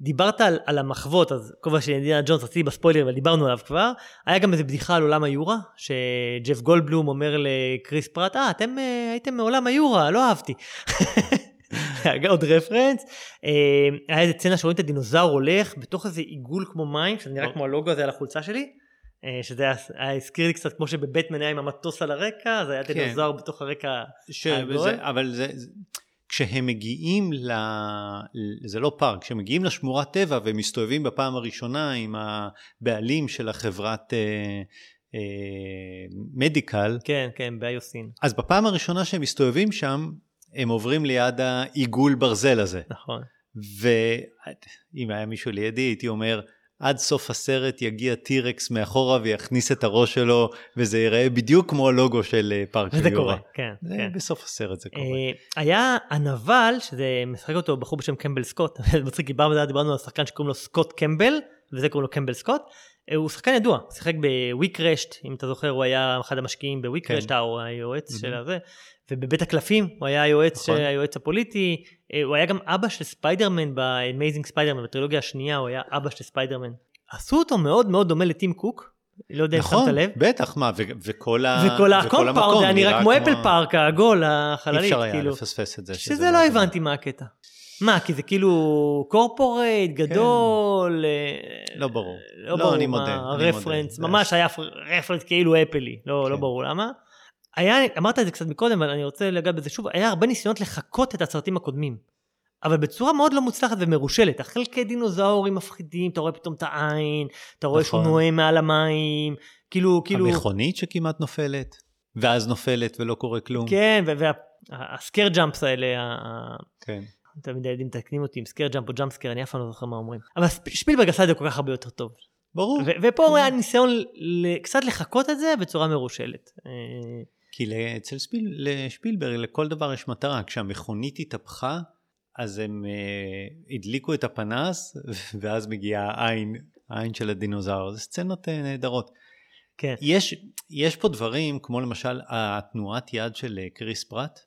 דיברת על, על המחוות, אז כובע של אינדיאנה ג'ונס רציתי בספוילר, אבל דיברנו עליו כבר. היה גם איזה בדיחה על עולם היורה, שג'ף גולדבלום אומר לקריס פרט, אה, אתם אה, הייתם מעולם היורה, לא אהבתי. עוד רפרנס. אה, היה איזה צנע שרואים את הדינוזאור הולך בתוך איזה עיגול כמו מים, שזה נראה או. כמו הלוגו הזה על החולצה שלי. אה, שזה היה, הזכיר לי קצת כמו שבבטמן היה עם המטוס על הרקע, אז היה כן. דינוזאור בתוך הרקע. אבל זה, זה, כשהם מגיעים ל... זה לא פארק, כשהם מגיעים לשמורת טבע ומסתובבים בפעם הראשונה עם הבעלים של החברת אה, אה, מדיקל, כן, כן, באיוסין, אז בפעם הראשונה שהם מסתובבים שם, הם עוברים ליד העיגול ברזל הזה. נכון. ואם היה מישהו לידי, הייתי אומר, עד סוף הסרט יגיע T-Rex מאחורה ויכניס את הראש שלו, וזה ייראה בדיוק כמו הלוגו של אה, פארק של יורה. קורה, כן, זה כן. בסוף הסרט זה קורה. אה, היה הנבל, שזה משחק אותו בחור בשם קמבל סקוט, מצחיק, דיברנו דיברנו על שחקן שקוראים לו סקוט קמבל, וזה קוראים לו קמבל סקוט. אה, הוא שחקן ידוע, שיחק ב-WeCrashed, אם אתה זוכר, הוא היה אחד המשקיעים ב-WeCrashed, כן. הוא היועץ Mhm. של הזה, ובבית הקלפים, הוא היה היועץ, נכון. היועץ הפוליטי, אה, הוא היה גם אבא של ספיידרמן ב-Amazing ספיידרמן, בטרילוגיה השנייה, הוא היה אבא של ספיידרמן. עשו אותו מאוד מאוד דומה לטים קוק, לא יודע אם נכון, שמת לב. בטח, מה, ו- וכל ה- וכל ה compound היה נראה כמו אפל פארק העגול, אי החללית, אפשר היה כאילו. לפספס את זה. שזה לא הבנתי מה הקטע. מה, כי זה כאילו corporate גדול, אה, לא ברור. לא לא, ברור אני מה מודה, אני הרפרנס, מודה. ממש היה רפרנס כאילו אפלי, לא לא כן. ברור למה. היה, אמרת את זה קצת מקודם, אבל אני רוצה לגעת בזה שוב, היה הרבה ניסיונות לחקות את הסרטים הקודמים. אבל בצורה מאוד לא מוצלחת ומרושלת. החלקי דינוזאורים מפחידים, אתה רואה פתאום את העין, אתה רואה שהוא נכון. נואם מעל המים, כאילו, כאילו, המכונית שכמעט נופלת, ואז נופלת ולא קורה כלום. כן, וה scare jumps האלה, כן. תמיד הילדים מתקנים אותי עם scare jump או jump scare, אני אף פעם לא זוכר מה אומרים. אבל שפילברג עשה את זה כל כך הרבה יותר טוב. ברור. ופה היה ניסיון קצת לחקות את זה בצורה מרושלת. אה, כי אצל שפיל, לשפילברג לכל דבר יש מטרה. כשהמכונית התהפכה, אז הם אה, הדליקו את הפנס, ואז מגיעה העין, העין של הדינוזאור. זה סצנות אה, נהדרות. כן. יש, יש פה דברים, כמו למשל התנועת יד של קריס פרט.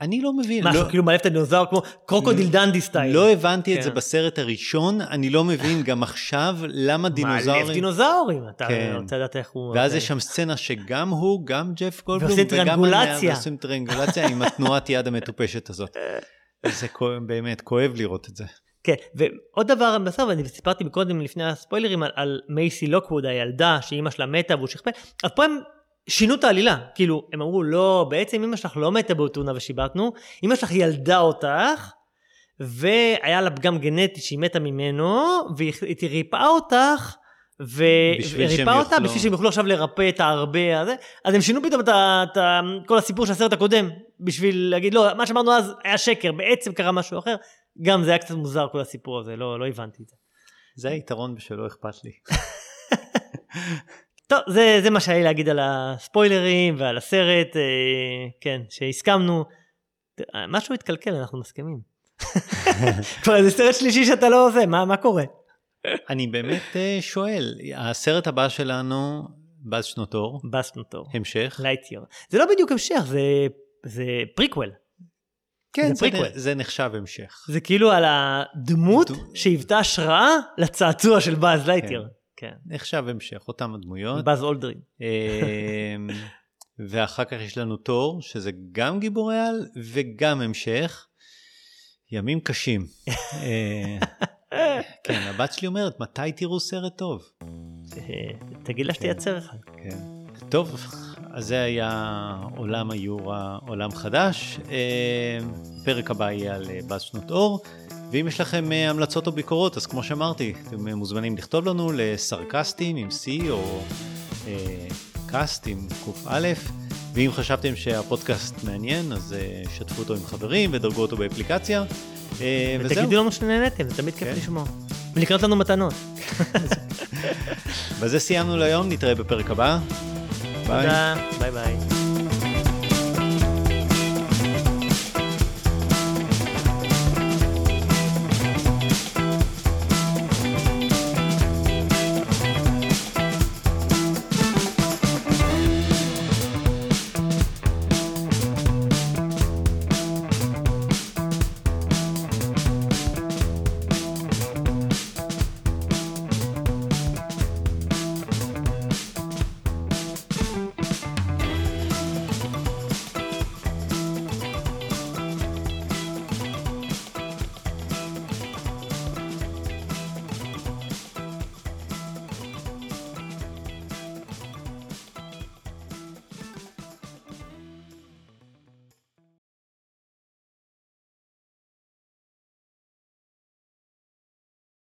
אני לא מבין. משהו לא, כאילו מעלף את הדינוזאור כמו קרוקודיל דנדי style. לא הבנתי את זה כן. בסרט הראשון, אני לא מבין גם עכשיו למה מעלף דינוזאורים... דינוזאורים, אתה כן. רוצה לדעת איך הוא... ואז יש שם סצנה שגם הוא, גם ג'ף גולדבלום, ועושים טריאנגולציה. הנער עושים טריאנגולציה עם התנועת יד המטופשת הזאת. זה באמת, כואב לראות את זה. כן, ועוד דבר בסוף, אני סיפרתי מקודם לפני הספוילרים על, על מייסי לוקווד, הילדה שאימא שלה מתה והוא שכפל, אז פה הם שינו את העלילה, כאילו, הם אמרו, לא, בעצם אימא שלך לא מתה בתאונה ושיבטנו, אימא שלך ילדה אותך, והיה לה פגם גנטי שהיא מתה ממנו, והיא ריפאה אותך, וריפאה אותה בשביל שהם יוכלו עכשיו לרפא את ההרבה הזה, אז הם שינו פתאום את, כל הסיפור של הסרט הקודם, בשביל להגיד, לא, מה שאמרנו אז היה שקר, בעצם קרה משהו אחר, גם זה היה קצת מוזר כל הסיפור הזה, לא, לא הבנתי את זה. זה היתרון בשלא אכפת לי. טוב, זה, זה מה שהיה לי להגיד על הספוילרים ועל הסרט, אה, כן, שהסכמנו. משהו התקלקל, אנחנו מסכימים. כבר זה סרט שלישי שאתה לא עושה, מה, מה קורה? אני באמת אה, שואל, הסרט הבא שלנו, באז שנות אור, בסנוטור, המשך. לייטייר. זה לא בדיוק המשך, זה, זה פריקוול. כן, זה זה, פריקוול. זה נחשב המשך. זה כאילו על הדמות שהיוותה השראה לצעצוע של באז לייטייר. כן. נחשב המשך, אותם הדמויות. באז אולדרין. אמ, ואחר כך יש לנו תור, שזה גם גיבורי על וגם המשך. ימים קשים. אה, כן, הבת שלי אומרת, מתי תראו סרט טוב? תגיד לה שתייצר אחד. כן. טוב, אז זה היה עולם היורה, עולם חדש. אה, פרק הבא יהיה על אה, באז שנות אור. ואם יש לכם אה, המלצות או ביקורות, אז כמו שאמרתי, אתם אה, מוזמנים לכתוב לנו לסרקסטים עם C או אה, קאסט עם קא. ואם חשבתם שהפודקאסט מעניין, אז אה, שתפו אותו עם חברים ודרגו אותו באפליקציה. אה, וזהו, ותגידו לנו שנהנתם, זה תמיד כיף כן. לשמוע. ולקנות לנו מתנות. בזה סיימנו להיום, נתראה בפרק הבא. ביי. תודה, ביי ביי.